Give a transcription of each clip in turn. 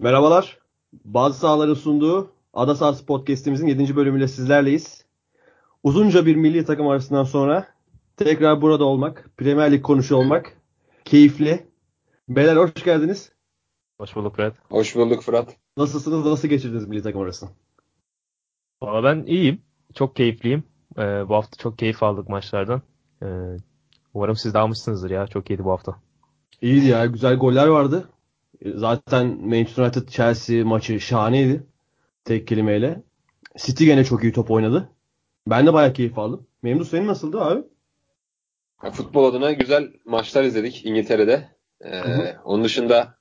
Merhabalar. Bazı sahaların sunduğu Ada Sahası Podcast'imizin 7. bölümüyle sizlerleyiz. Uzunca bir milli takım arasından sonra tekrar burada olmak, Premier Lig konuşuyor olmak keyifli. Beyler hoş geldiniz. Hoş bulduk Fred. Hoş bulduk Fırat. Nasılsınız? Nasıl geçirdiniz milli takım arasını? Valla ben iyiyim. Çok keyifliyim. Ee, bu hafta çok keyif aldık maçlardan. Ee, umarım siz de almışsınızdır ya. Çok iyiydi bu hafta. İyiydi ya. Güzel goller vardı. Zaten Manchester United Chelsea maçı şahaneydi. Tek kelimeyle. City gene çok iyi top oynadı. Ben de bayağı keyif aldım. Memnun senin nasıldı abi? Ya, futbol adına güzel maçlar izledik İngiltere'de. Ee, hı hı. Onun dışında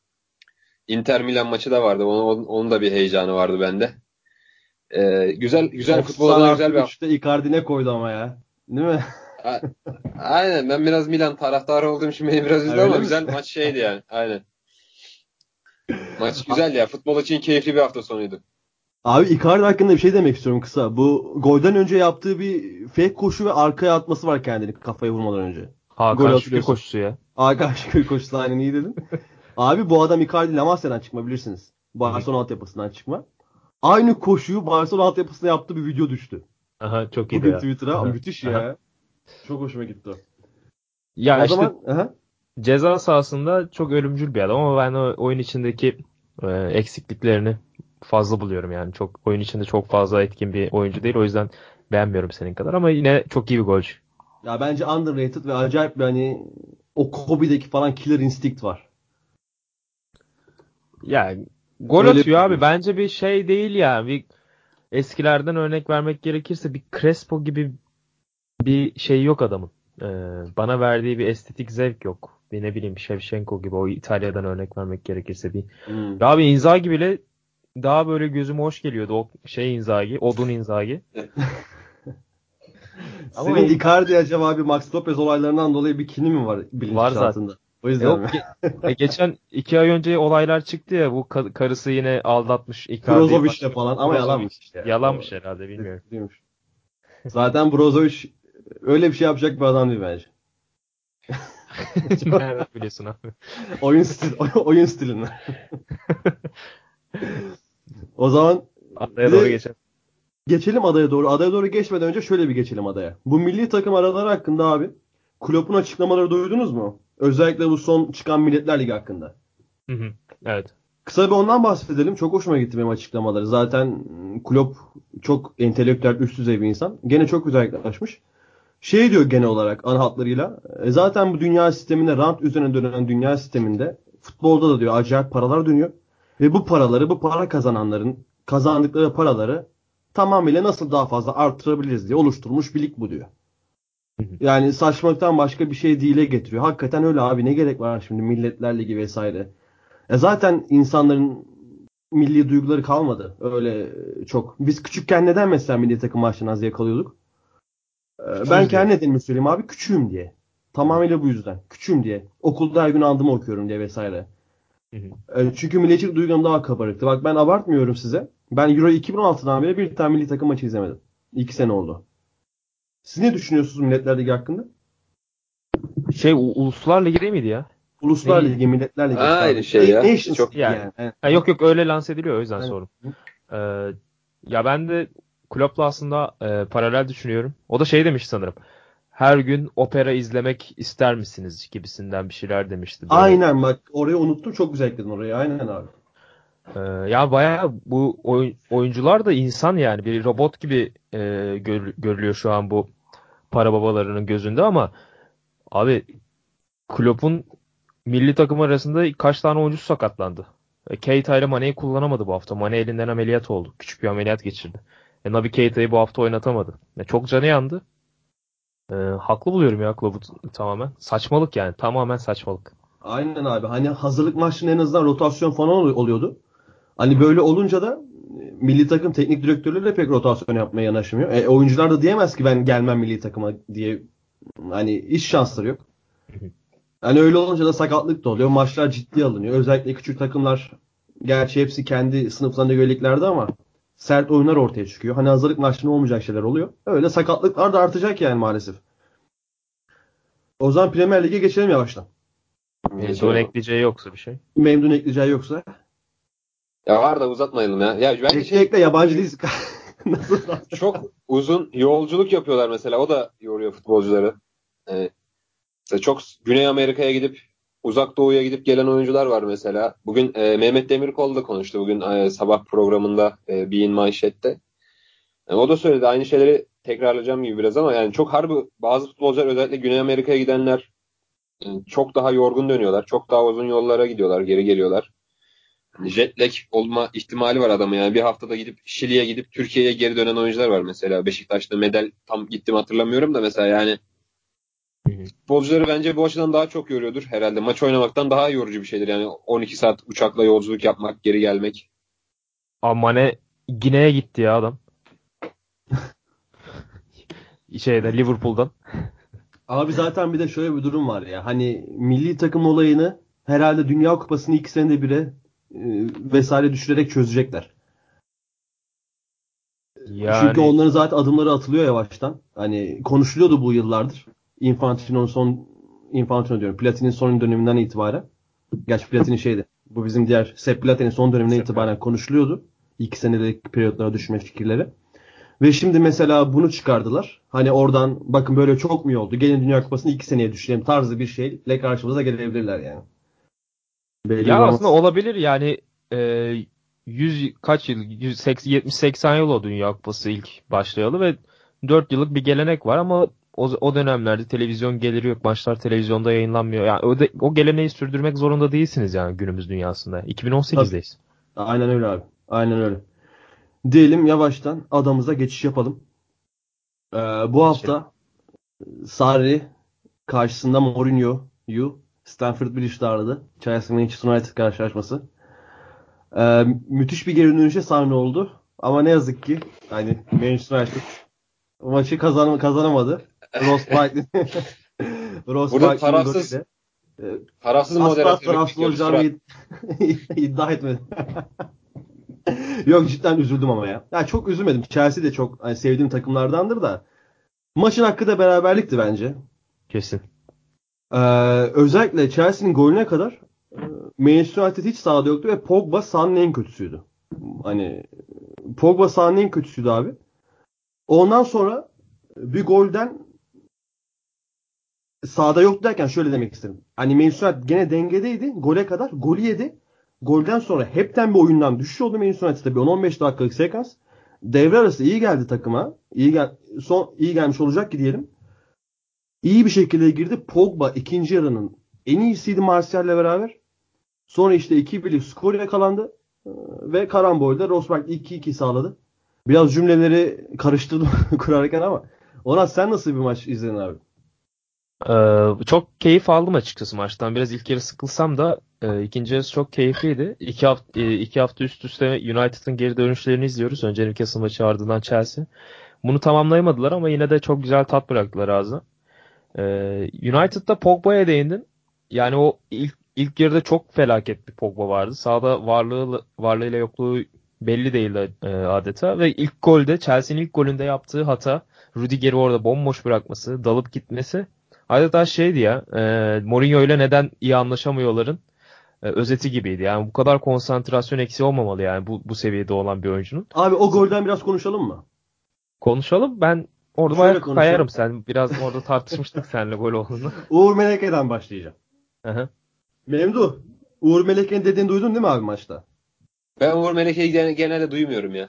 Inter Milan maçı da vardı. Onun, onun da bir heyecanı vardı bende. Ee, güzel güzel futbol adına güzel bir hafta. Icardi ne koydu ama ya. Değil mi? Aynen ben biraz Milan taraftarı olduğum için beni biraz üzdü ama mi? güzel maç şeydi yani. Aynen. Maç güzel ya. Futbol için keyifli bir hafta sonuydu. Abi Icardi hakkında bir şey demek istiyorum kısa. Bu golden önce yaptığı bir fake koşu ve arkaya atması var kendini kafaya vurmadan önce. Hakan Şükür koşusu ya. Hakan Şükür koşusu aynen iyi dedin. Abi bu adam Icardi La Masia'dan çıkma bilirsiniz. Barcelona altyapısından çıkma. Aynı koşuyu Barcelona altyapısında yaptığı bir video düştü. Aha çok iyi Bugün ya. Twitter'a müthiş ya. Aha. Çok hoşuma gitti o. Ya o işte zaman, aha. Ceza sahasında çok ölümcül bir adam ama ben o oyun içindeki e, eksikliklerini fazla buluyorum yani. Çok oyun içinde çok fazla etkin bir oyuncu değil. O yüzden beğenmiyorum senin kadar ama yine çok iyi bir golcü. Ya bence underrated ve acayip bir hani o Kobe'deki falan killer instinct var. Ya gol Öyle atıyor abi. Bence bir şey değil ya. Bir eskilerden örnek vermek gerekirse bir Crespo gibi bir şey yok adamın. Ee, bana verdiği bir estetik zevk yok. Bir ne bileyim Shevchenko gibi o İtalya'dan örnek vermek gerekirse bir. Hmm. Abi Inzaghi bile daha böyle gözüme hoş geliyordu o şey Inzaghi, Odun Inzaghi. Ama Senin Icardi acaba bir Max Lopez olaylarından dolayı bir kini mi var bilinçaltında? O yüzden Yok, ge- geçen iki ay önce olaylar çıktı ya bu ka- karısı yine aldatmış Icardi. Brozovic'le falan ama yalanmış işte. Yalanmış herhalde bilmiyorum. Değilmiş. Zaten Brozovic öyle bir şey yapacak bir adam değil bence. Nereden biliyorsun abi? oyun stil, oyun stilinden. o zaman adaya doğru geçelim. Geçelim adaya doğru. Adaya doğru geçmeden önce şöyle bir geçelim adaya. Bu milli takım araları hakkında abi Klopp'un açıklamaları duydunuz mu? Özellikle bu son çıkan Milletler Ligi hakkında. Hı hı. Evet. Kısa bir ondan bahsedelim. Çok hoşuma gitti benim açıklamaları. Zaten Klopp çok entelektüel üst düzey bir insan. Gene çok güzel yaklaşmış. Şey diyor genel olarak ana hatlarıyla. E zaten bu dünya sisteminde rant üzerine dönen dünya sisteminde futbolda da diyor acayip paralar dönüyor. Ve bu paraları bu para kazananların kazandıkları paraları tamamıyla nasıl daha fazla artırabiliriz diye oluşturmuş bir lig bu diyor. Yani saçmalıktan başka bir şey dile getiriyor. Hakikaten öyle abi ne gerek var şimdi milletler ligi vesaire. E zaten insanların milli duyguları kalmadı. Öyle çok. Biz küçükken neden mesela milli takım maçlarına az yakalıyorduk? Ee, ben kendi nedenimi söyleyeyim abi küçüğüm diye. Tamamıyla bu yüzden. Küçüğüm diye. Okulda her gün andımı okuyorum diye vesaire. Hı hı. Ee, çünkü milliyetçilik duygum daha kabarıktı. Bak ben abartmıyorum size. Ben Euro 2016'dan beri bir tane milli takım maçı izlemedim. İki sene oldu. Siz ne düşünüyorsunuz Milletler Ligi hakkında? Şey Uluslar Ligi değil miydi ya? Uluslar ne? Ligi, Milletler Ligi. Aynı şey ya. Nations Çok yani. yani. Ha, yok yok öyle lanse ediliyor o yüzden evet. sordum. Ee, ya ben de Klopp'la aslında e, paralel düşünüyorum. O da şey demiş sanırım. Her gün opera izlemek ister misiniz gibisinden bir şeyler demişti. Böyle. Aynen bak orayı unuttum çok güzel ekledin orayı. Aynen abi. Ee, ya bayağı bu oyun, oyuncular da insan yani bir robot gibi e, gör, görülüyor şu an bu para babalarının gözünde ama abi Klopp'un milli takım arasında kaç tane oyuncu sakatlandı. E, Keita ile Mane'yi kullanamadı bu hafta. Mane elinden ameliyat oldu. Küçük bir ameliyat geçirdi. E, Nabi Keita'yı bu hafta oynatamadı. E, çok canı yandı. E, haklı buluyorum ya Klopp'u tamamen. Saçmalık yani. Tamamen saçmalık. Aynen abi. Hani hazırlık maçının en azından rotasyon falan oluyordu. Hani böyle olunca da e, milli takım teknik direktörleri de pek rotasyon yapmaya yanaşmıyor. E, oyuncular da diyemez ki ben gelmem milli takıma diye. Hani iş şansları yok. Hani öyle olunca da sakatlık da oluyor. Maçlar ciddi alınıyor. Özellikle küçük takımlar gerçi hepsi kendi sınıflarında göreliklerdi ama sert oyunlar ortaya çıkıyor. Hani hazırlık maçında olmayacak şeyler oluyor. Öyle sakatlıklar da artacak yani maalesef. O zaman Premier Lig'e geçelim yavaştan. Memnun ekleyeceği yoksa bir şey. Memnun ekleyeceği yoksa. Ya var da uzatmayalım ya. Ya bence şey, Ekle yabancı değiliz. çok uzun yolculuk yapıyorlar mesela. O da yoruyor futbolcuları. Ee, mesela çok Güney Amerika'ya gidip Uzak Doğu'ya gidip gelen oyuncular var mesela. Bugün e, Mehmet Demirkol da konuştu. Bugün e, sabah programında e, Bein Manşet'te. E, o da söyledi. Aynı şeyleri tekrarlayacağım gibi biraz ama yani çok harbi bazı futbolcular özellikle Güney Amerika'ya gidenler e, çok daha yorgun dönüyorlar. Çok daha uzun yollara gidiyorlar. Geri geliyorlar. Jet lag olma ihtimali var adamı yani. Bir haftada gidip Şili'ye gidip Türkiye'ye geri dönen oyuncular var mesela. Beşiktaş'ta medal tam gittim hatırlamıyorum da mesela yani Futbolcuları bence bu açıdan daha çok yoruyordur herhalde. Maç oynamaktan daha yorucu bir şeydir. Yani 12 saat uçakla yolculuk yapmak, geri gelmek. Ama ne Gine'ye gitti ya adam. Şeyde Liverpool'dan. Abi zaten bir de şöyle bir durum var ya. Hani milli takım olayını herhalde Dünya Kupası'nı iki senede bire e, vesaire düşürerek çözecekler. Yani... Çünkü onların zaten adımları atılıyor yavaştan. Hani konuşuluyordu bu yıllardır. Infantino'nun son Infantino diyorum. Platini'nin son döneminden itibaren. Gerçi Platini şeydi. Bu bizim diğer Sepp Platini'nin son döneminden itibaren konuşuluyordu. İki senelik periyotlara düşme fikirleri. Ve şimdi mesela bunu çıkardılar. Hani oradan bakın böyle çok mu oldu? Gelin Dünya Kupası'nı iki seneye düşürelim tarzı bir şeyle karşımıza gelebilirler yani. Belli ya aslında olabilir yani e, 100 kaç yıl 70-80 yıl o Dünya Kupası ilk başlayalı ve 4 yıllık bir gelenek var ama o, o dönemlerde televizyon geliri yok. Maçlar televizyonda yayınlanmıyor. Yani o, de, o geleneği sürdürmek zorunda değilsiniz yani günümüz dünyasında. 2018'deyiz. Aynen öyle abi. Aynen öyle. Diyelim yavaştan adamıza geçiş yapalım. Ee, bu hafta Sarri karşısında Mourinho'yu Stanford Bridge'de aradı. Chelsea Manchester United karşılaşması. Ee, müthiş bir geri dönüşe sahne oldu. Ama ne yazık ki hani Manchester United maçı kazan kazanamadı. Ross Barkley. Ross Burada tarafsız tarafsız moderatörlük tarafsız olacağını iddia etmedim. Yok cidden üzüldüm ama ya. Ya çok üzülmedim. Chelsea de çok hani sevdiğim takımlardandır da. Maçın hakkı da beraberlikti bence. Kesin. Ee, özellikle Chelsea'nin golüne kadar e, Manchester United hiç sahada yoktu ve Pogba sahanın en kötüsüydü. Hani Pogba sahanın en kötüsüydü abi. Ondan sonra bir golden sağda yok derken şöyle demek istedim. Hani Manchester gene dengedeydi. Gole kadar. Golü yedi. Golden sonra hepten bir oyundan düşüş oldu Manchester United tabii 10-15 dakikalık sekans. Devre arası iyi geldi takıma. İyi gel son iyi gelmiş olacak ki diyelim. İyi bir şekilde girdi. Pogba ikinci yarının en iyisiydi Martial'le beraber. Sonra işte 2-1'lik skor yakalandı. Ee, ve karambolde Rosberg 2-2 sağladı. Biraz cümleleri karıştırdım kurarken ama. Ona sen nasıl bir maç izledin abi? Ee, çok keyif aldım açıkçası maçtan. Biraz ilk yarı sıkılsam da e, ikinci yarısı çok keyifliydi. İki hafta, e, iki hafta üst üste United'ın geri dönüşlerini izliyoruz. Önce Newcastle maçı ardından Chelsea. Bunu tamamlayamadılar ama yine de çok güzel tat bıraktılar ağzına. Ee, United'da Pogba'ya değindin. Yani o ilk ilk yarıda çok felaket bir Pogba vardı. Sağda varlığı varlığıyla yokluğu belli değildi e, adeta ve ilk golde Chelsea'nin ilk golünde yaptığı hata Rudiger'i orada bomboş bırakması, dalıp gitmesi adeta şeydi ya e, Mourinho ile neden iyi anlaşamıyorların e, özeti gibiydi. Yani bu kadar konsantrasyon eksiği olmamalı yani bu, bu seviyede olan bir oyuncunun. Abi o golden biraz konuşalım mı? Konuşalım. Ben orada bayağı kayarım sen. Biraz orada tartışmıştık seninle gol olduğunu. Uğur Meleke'den başlayacağım. Hı Memdu. Uğur Meleke'nin dediğini duydun değil mi abi maçta? Ben Uğur Meleke'yi genelde duymuyorum ya.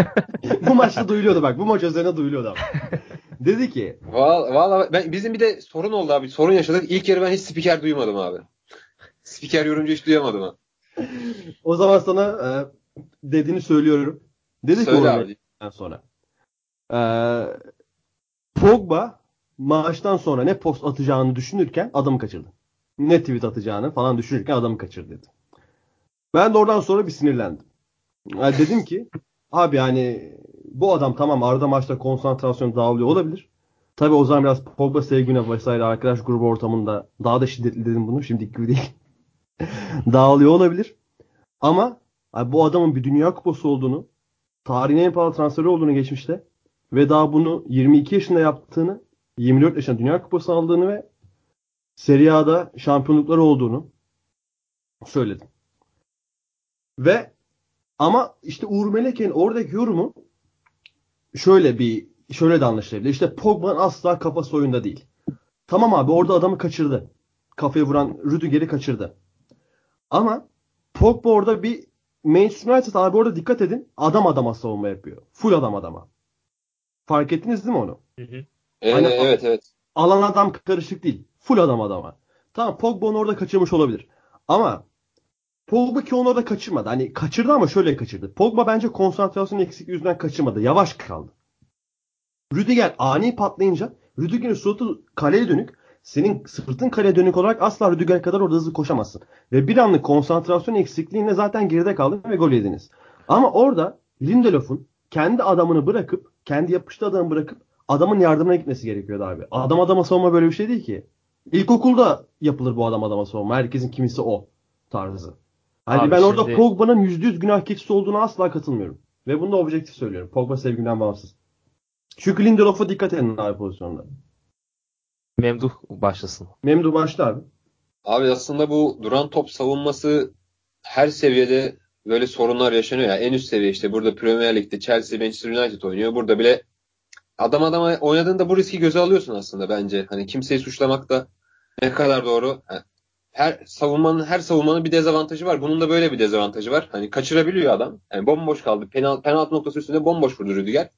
bu maçta duyuluyordu bak. Bu maç üzerine duyuluyordu abi. Dedi ki. Valla val, ben, bizim bir de sorun oldu abi. Sorun yaşadık. İlk yarı ben hiç spiker duymadım abi. Spiker yorumcu hiç duyamadım ha. o zaman sana e, dediğini söylüyorum. Dedi Söyle ki abi. sonra. E, Pogba maçtan sonra ne post atacağını düşünürken adamı kaçırdı. Ne tweet atacağını falan düşünürken adamı kaçırdı dedi. Ben de oradan sonra bir sinirlendim. Yani dedim ki abi yani bu adam tamam arada maçta konsantrasyon dağılıyor olabilir. Tabi o zaman biraz Pogba sevgine vesaire arkadaş grubu ortamında daha da şiddetli dedim bunu. Şimdi gibi değil. dağılıyor olabilir. Ama abi bu adamın bir dünya kupası olduğunu, tarihin en pahalı transferi olduğunu geçmişte ve daha bunu 22 yaşında yaptığını, 24 yaşında dünya kupası aldığını ve Serie A'da şampiyonlukları olduğunu söyledim. Ve Ama işte Uğur Melek'in oradaki yorumu şöyle bir şöyle de anlaşılabilir. İşte Pogba'nın asla kafası oyunda değil. Tamam abi orada adamı kaçırdı. Kafaya vuran Rüdiger'i kaçırdı. Ama Pogba orada bir Manchester United abi orada dikkat edin. Adam adama savunma yapıyor. Full adam adama. Fark ettiniz değil mi onu? Hı hı. Evet, hani, evet evet. Alan adam karışık değil. Full adam adama. Tamam Pogba onu orada kaçırmış olabilir. Ama Pogba ki onu orada kaçırmadı. Hani kaçırdı ama şöyle kaçırdı. Pogba bence konsantrasyon eksikliği yüzünden kaçırmadı. Yavaş kaldı. Rüdiger ani patlayınca Rüdiger'in suratı kaleye dönük. Senin sırtın kaleye dönük olarak asla Rüdiger kadar orada hızlı koşamazsın. Ve bir anlık konsantrasyon eksikliğinde zaten geride kaldın ve gol yediniz. Ama orada Lindelof'un kendi adamını bırakıp, kendi yapıştığı adamı bırakıp adamın yardımına gitmesi gerekiyordu abi. Adam adama savunma böyle bir şey değil ki. İlkokulda yapılır bu adam adama savunma. Herkesin kimisi o tarzı. Hani abi ben şimdi... orada Pogba'nın %100 günah keçisi olduğunu asla katılmıyorum. Ve bunu da objektif söylüyorum. Pogba sevgimden bağımsız. Çünkü Lindelof'a dikkat edin abi pozisyonda. Memduh başlasın. Memduh başla abi. Abi aslında bu duran top savunması her seviyede böyle sorunlar yaşanıyor ya. En üst seviye işte burada Premier Lig'de Chelsea, Manchester United oynuyor. Burada bile adam adama oynadığında bu riski göze alıyorsun aslında bence. Hani kimseyi suçlamak da ne kadar doğru. Her savunmanın her savunmanın bir dezavantajı var. Bunun da böyle bir dezavantajı var. Hani kaçırabiliyor adam. Yani bomboş kaldı. Penaltı, penaltı noktası üstünde bomboş vurdu Rüdiger.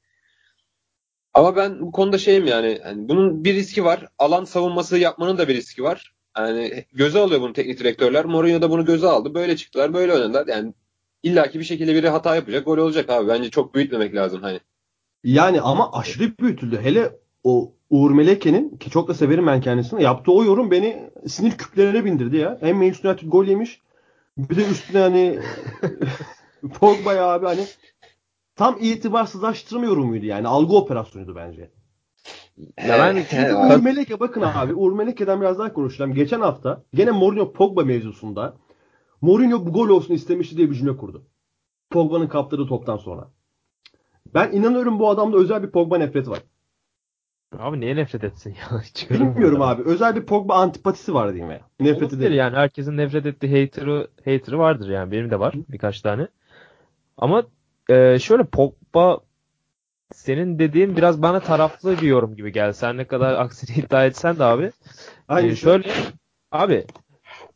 Ama ben bu konuda şeyim yani, yani bunun bir riski var. Alan savunması yapmanın da bir riski var. Yani göze alıyor bunu teknik direktörler. Mourinho da bunu göze aldı. Böyle çıktılar, böyle oynadılar. Yani illaki bir şekilde biri hata yapacak, gol olacak abi. Bence çok büyütmemek lazım hani. Yani ama aşırı büyütüldü. Hele o Uğur Meleke'nin ki çok da severim ben kendisini. Yaptığı o yorum beni sinir küplerine bindirdi ya. Hem Manchester United gol yemiş. Bir de üstüne hani Pogba ya abi hani tam itibarsızlaştırma yorumuydu yani. Algı operasyonuydu bence. Ya ben çünkü Uğur Meleke bakın abi Uğur Meleke'den biraz daha konuşacağım. Geçen hafta gene Mourinho Pogba mevzusunda Mourinho bu gol olsun istemişti diye bir cümle kurdu. Pogba'nın kaptırdığı toptan sonra. Ben inanıyorum bu adamda özel bir Pogba nefreti var. Abi niye nefret etsin ya? Bilmiyorum abi. Özel bir Pogba antipatisi var diyeyim ya. Nefreti değil. Yani herkesin nefret ettiği hater'ı hater'ı vardır yani. Benim de var birkaç tane. Ama e, şöyle Pogba senin dediğin biraz bana taraflı bir yorum gibi geldi. Sen ne kadar aksini iddia etsen de abi. E, şöyle abi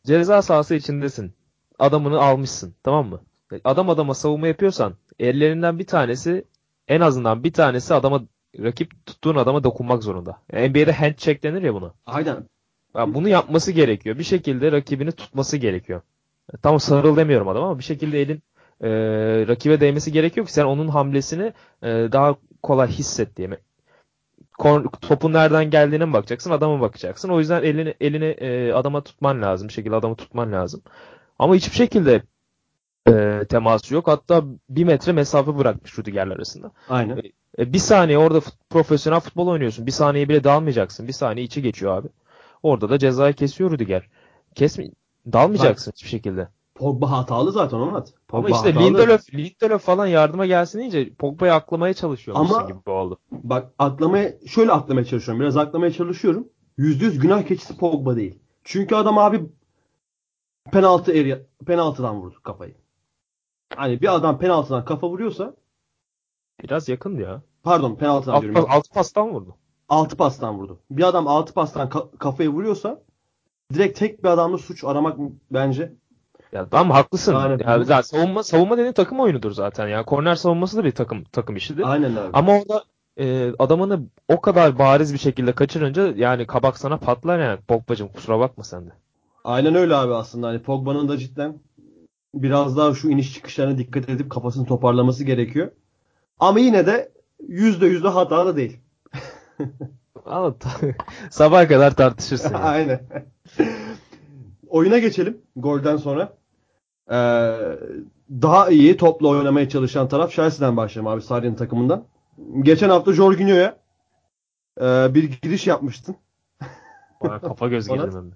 ceza sahası içindesin. Adamını almışsın. Tamam mı? Adam adama savunma yapıyorsan ellerinden bir tanesi en azından bir tanesi adama rakip tuttuğun adama dokunmak zorunda. Yani NBA'de handshake denir ya buna. Aynen. Yani bunu yapması gerekiyor. Bir şekilde rakibini tutması gerekiyor. Tam sarıl demiyorum adam ama bir şekilde elin e, rakibe değmesi gerekiyor ki sen onun hamlesini e, daha kolay hisset diye. Topun nereden geldiğine mi bakacaksın, adama bakacaksın. O yüzden elini elini e, adama tutman lazım. Bir şekilde adamı tutman lazım. Ama hiçbir şekilde e, teması yok. Hatta bir metre mesafe bırakmış Rüdiger'ler arasında. Aynen. E, bir saniye orada fut, profesyonel futbol oynuyorsun. Bir saniye bile dalmayacaksın. Bir saniye içi geçiyor abi. Orada da cezayı kesiyor Rüdiger. Kesmi dalmayacaksın Bak, hiçbir şekilde. Pogba hatalı zaten Onat. Pogba Ama işte hatalı. Lindelöf, Lindelöf falan yardıma gelsin deyince Pogba'yı aklamaya çalışıyor Ama gibi oldu. Bak aklamaya şöyle aklamaya çalışıyorum. Biraz aklamaya çalışıyorum. %100 günah keçisi Pogba değil. Çünkü adam abi penaltı eri, penaltıdan vurdu kafayı. Hani bir adam penaltıdan kafa vuruyorsa biraz yakındı ya. Pardon penaltıdan alt, diyorum. Altı pastan vurdu. Altı pastan vurdu. Bir adam altı pastan ka- kafaya vuruyorsa direkt tek bir adamla suç aramak bence ya tamam haklısın. Yani, ya, zaten savunma savunma dediğin takım oyunudur zaten ya. Korner savunması da bir takım takım işidir. Aynen abi. Ama orada e, adamını o kadar bariz bir şekilde kaçırınca yani kabak sana patlar yani. Pogba'cım kusura bakma sen de. Aynen öyle abi aslında. Hani Pogba'nın da cidden biraz daha şu iniş çıkışlarına dikkat edip kafasını toparlaması gerekiyor. Ama yine de yüzde yüzde hata da değil. Ama sabah kadar tartışırsın. Yani. Aynen. Oyuna geçelim golden sonra. Ee, daha iyi topla oynamaya çalışan taraf Chelsea'den başlayalım abi Sarri'nin takımından. Geçen hafta Jorginho'ya e, bir giriş yapmıştın. Bana kafa göz girdim.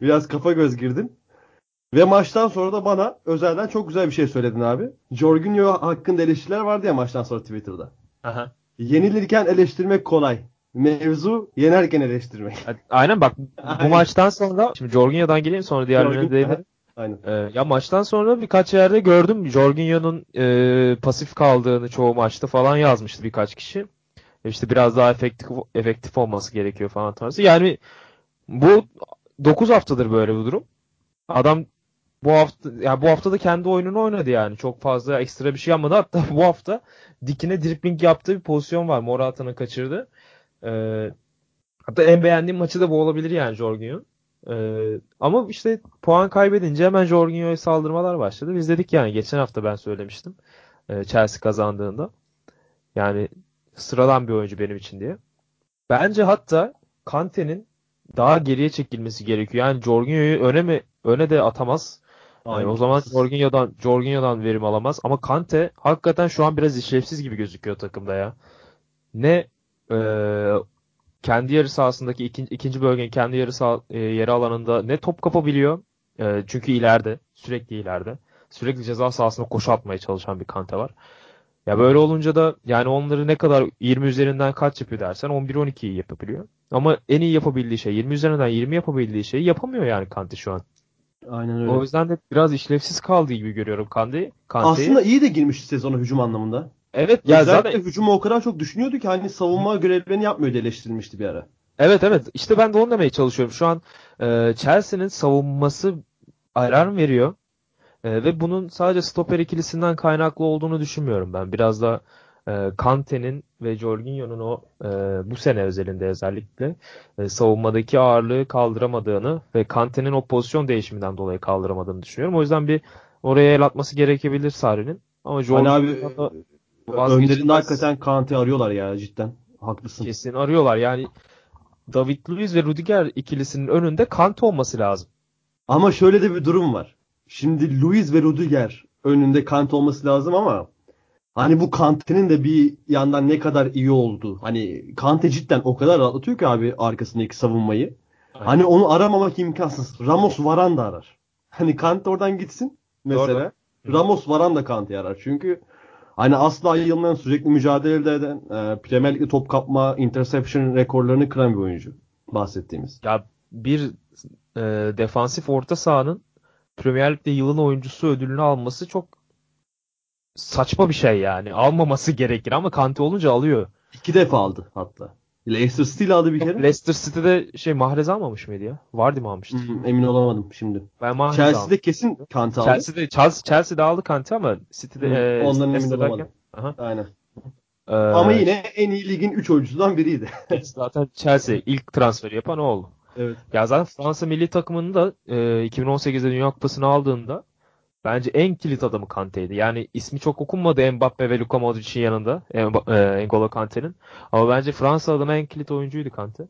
Biraz kafa göz girdim. Ve maçtan sonra da bana özelden çok güzel bir şey söyledin abi. Jorginho hakkında eleştiriler vardı ya maçtan sonra Twitter'da. Aha. Yenilirken eleştirmek kolay. Mevzu yenerken eleştirmek. Aynen bak bu maçtan sonra şimdi Jorginho'dan geleyim sonra diğerlerine değinelim. Aynen. Ee, ya maçtan sonra birkaç yerde gördüm Jorginho'nun e, pasif kaldığını çoğu maçta falan yazmıştı birkaç kişi. İşte biraz daha efektif efektif olması gerekiyor falan tarzı. Yani bu 9 haftadır böyle bu durum. Adam bu hafta yani bu hafta da kendi oyununu oynadı yani. Çok fazla ekstra bir şey yapmadı. Hatta bu hafta dikine dribbling yaptığı bir pozisyon var. Morata'nın kaçırdı. Ee, hatta en beğendiğim maçı da bu olabilir yani Jorginho. Ee, ama işte puan kaybedince hemen Jorginho'ya saldırmalar başladı. Biz dedik yani geçen hafta ben söylemiştim. Ee, Chelsea kazandığında. Yani sıradan bir oyuncu benim için diye. Bence hatta Kante'nin daha geriye çekilmesi gerekiyor. Yani Jorginho'yu öne mi öne de atamaz. Yani o zaman Jorginho'dan Jorginho'dan verim alamaz ama Kante hakikaten şu an biraz işlevsiz gibi gözüküyor takımda ya. Ne e, kendi yarı sahasındaki ikinci, ikinci bölgenin kendi yarı sah e, yarı alanında ne top kapabiliyor. E, çünkü ileride, sürekli ileride. Sürekli ceza sahasına koşu atmaya çalışan bir Kante var. Ya böyle olunca da yani onları ne kadar 20 üzerinden kaç yapıyor dersen 11-12'yi yapabiliyor. Ama en iyi yapabildiği şey 20 üzerinden 20 yapabildiği şeyi yapamıyor yani Kante şu an. Aynen öyle. O yüzden de biraz işlevsiz kaldığı gibi görüyorum Kante. Kante'yi. Aslında iyi de girmişti sezona hücum anlamında. Evet ya zaten hücumu o kadar çok düşünüyordu ki hani savunma görevlerini yapmıyor diye eleştirilmişti bir ara. Evet evet işte ben de onu demeye çalışıyorum. Şu an e, Chelsea'nin savunması alarm veriyor. E, ve bunun sadece stoper ikilisinden kaynaklı olduğunu düşünmüyorum ben. Biraz da e, Kante'nin ve Jorginho'nun o e, bu sene özelinde özellikle e, savunmadaki ağırlığı kaldıramadığını ve Kante'nin o pozisyon değişiminden dolayı kaldıramadığını düşünüyorum. O yüzden bir oraya el atması gerekebilir Sarri'nin. Ama Hani abi Jorginho'da önlerinde hakikaten Kante arıyorlar ya cidden. Haklısın. kesin arıyorlar. Yani David Luiz ve Rudiger ikilisinin önünde Kante olması lazım. Ama şöyle de bir durum var. Şimdi Luis ve Rudiger önünde Kante olması lazım ama hani bu Kante'nin de bir yandan ne kadar iyi oldu. Hani Kante cidden o kadar rahatlatıyor ki abi arkasındaki savunmayı. Hani onu aramamak imkansız. Ramos Varan da arar. Hani Kante oradan gitsin mesela. Ramos Varan da Kante'yi arar. Çünkü hani asla yılmayan sürekli mücadele eden e, Premier Lig'de top kapma, interception rekorlarını kıran bir oyuncu bahsettiğimiz. Ya bir e, defansif orta sahanın Premier Lig'de yılın oyuncusu ödülünü alması çok saçma bir şey yani. Almaması gerekir ama Kante olunca alıyor. İki defa aldı hatta. Leicester City aldı bir kere. Leicester City'de şey Mahrez almamış mıydı ya? Vardy mı almıştı? Hmm, emin olamadım şimdi. Ben Mahrez Chelsea'de aldım. kesin Kante aldı. Chelsea'de, Chelsea, Chelsea'de aldı Kante ama City'de Hı, e, ondan emin olamadım. Aha. Aynen. Ee, Ama yine en iyi ligin 3 oyuncusundan biriydi. zaten Chelsea ilk transferi yapan o oldu. evet. Ya zaten Fransa milli takımını da e, 2018'de Dünya Kupası'nı aldığında bence en kilit adamı Kante'ydi. Yani ismi çok okunmadı Mbappe ve Luka Modric'in yanında. Mba- e, N'Golo Kante'nin. Ama bence Fransa adına en kilit oyuncuydu Kante.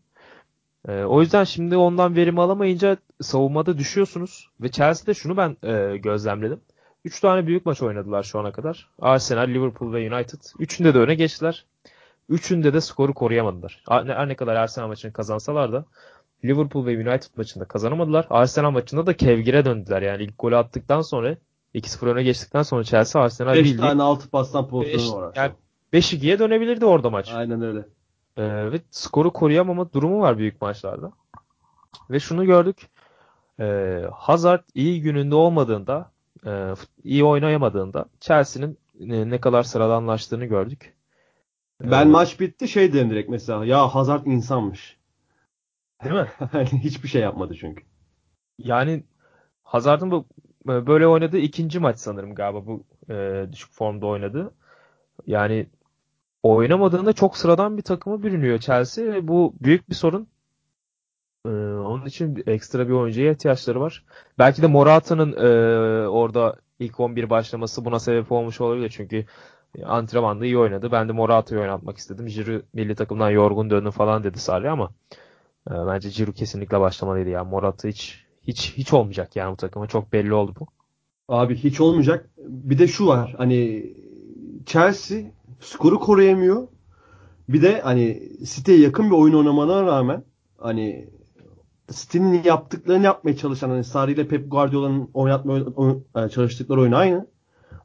E, o yüzden şimdi ondan verim alamayınca savunmada düşüyorsunuz. Ve Chelsea'de şunu ben e, gözlemledim. 3 tane büyük maç oynadılar şu ana kadar. Arsenal, Liverpool ve United. Üçünde de öne geçtiler. Üçünde de skoru koruyamadılar. Her ne kadar Arsenal maçını kazansalar da Liverpool ve United maçında kazanamadılar. Arsenal maçında da kevgire döndüler. Yani ilk golü attıktan sonra 2-0 öne geçtikten sonra Chelsea Arsenal 5 bildiği tane altı pastan beş- pozisyonu var. yani 5-2'ye dönebilirdi orada maç. Aynen öyle. Ee, ve skoru koruyamama durumu var büyük maçlarda. Ve şunu gördük. Ee, Hazard iyi gününde olmadığında, e, iyi oynayamadığında Chelsea'nin e, ne kadar sıradanlaştığını gördük. Ben Ee, maç bitti şey dedim direkt mesela. Ya Hazard insanmış. değil mi? Hiçbir şey yapmadı çünkü. Yani Hazard'ın bu e, böyle oynadığı ikinci maç sanırım galiba bu e, düşük formda oynadı. Yani oynamadığında çok sıradan bir takıma bürünüyor Chelsea ve bu büyük bir sorun. E, onun için ekstra bir oyuncuya ihtiyaçları var. Belki de Morata'nın e, orada ilk 11 başlaması buna sebep olmuş olabilir. Çünkü antrenmanda iyi oynadı. Ben de Morata'yı oynatmak istedim. Giroud milli takımdan yorgun döndü falan dedi Sarri ama e, bence Giroud kesinlikle başlamalıydı ya. Morata hiç hiç hiç olmayacak yani bu takıma. Çok belli oldu bu. Abi hiç olmayacak. Bir de şu var. Hani Chelsea skoru koruyamıyor. Bir de hani City'ye yakın bir oyun oynamana rağmen hani City'nin yaptıklarını yapmaya çalışan hani Sarri ile Pep Guardiola'nın oynatmaya oyn- e, çalıştıkları oyun aynı.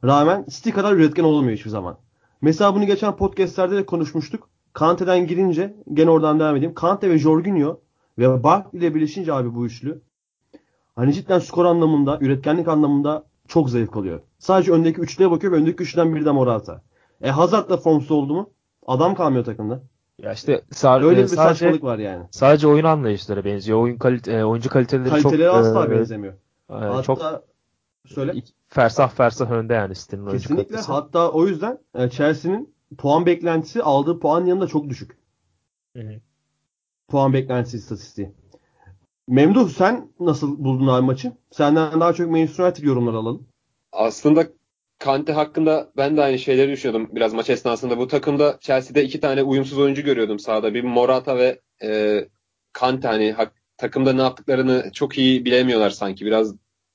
Rağmen City kadar üretken olamıyor hiçbir zaman. Mesela bunu geçen podcastlerde de konuşmuştuk. Kante'den girince gene oradan devam edeyim. Kante ve Jorginho ve Barkley ile birleşince abi bu üçlü hani cidden skor anlamında, üretkenlik anlamında çok zevk alıyor. Sadece öndeki üçlüye bakıyor ve öndeki üçlüden biri de Morata. E Hazard da formsuz oldu mu? Adam kalmıyor takımda. Ya işte sa- Öyle e, bir sadece, saçmalık var yani. sadece oyun anlayışları benziyor. Oyun kalite, e, oyuncu kaliteleri Kaliteleri çok asla e, benzemiyor. e, Hatta çok söyle. fersah fersah önde yani City'nin oyuncu Kesinlikle. kalitesi. Hatta o yüzden e, Chelsea'nin puan beklentisi aldığı puan yanında çok düşük. Hı hı. Puan beklentisi istatistiği. Memduh sen nasıl buldun abi maçı? Senden daha çok Manchester United yorumları alalım. Aslında Kante hakkında ben de aynı şeyleri düşünüyordum biraz maç esnasında. Bu takımda Chelsea'de iki tane uyumsuz oyuncu görüyordum sahada. Bir Morata ve e, Kante hani hak- takımda ne yaptıklarını çok iyi bilemiyorlar sanki. Biraz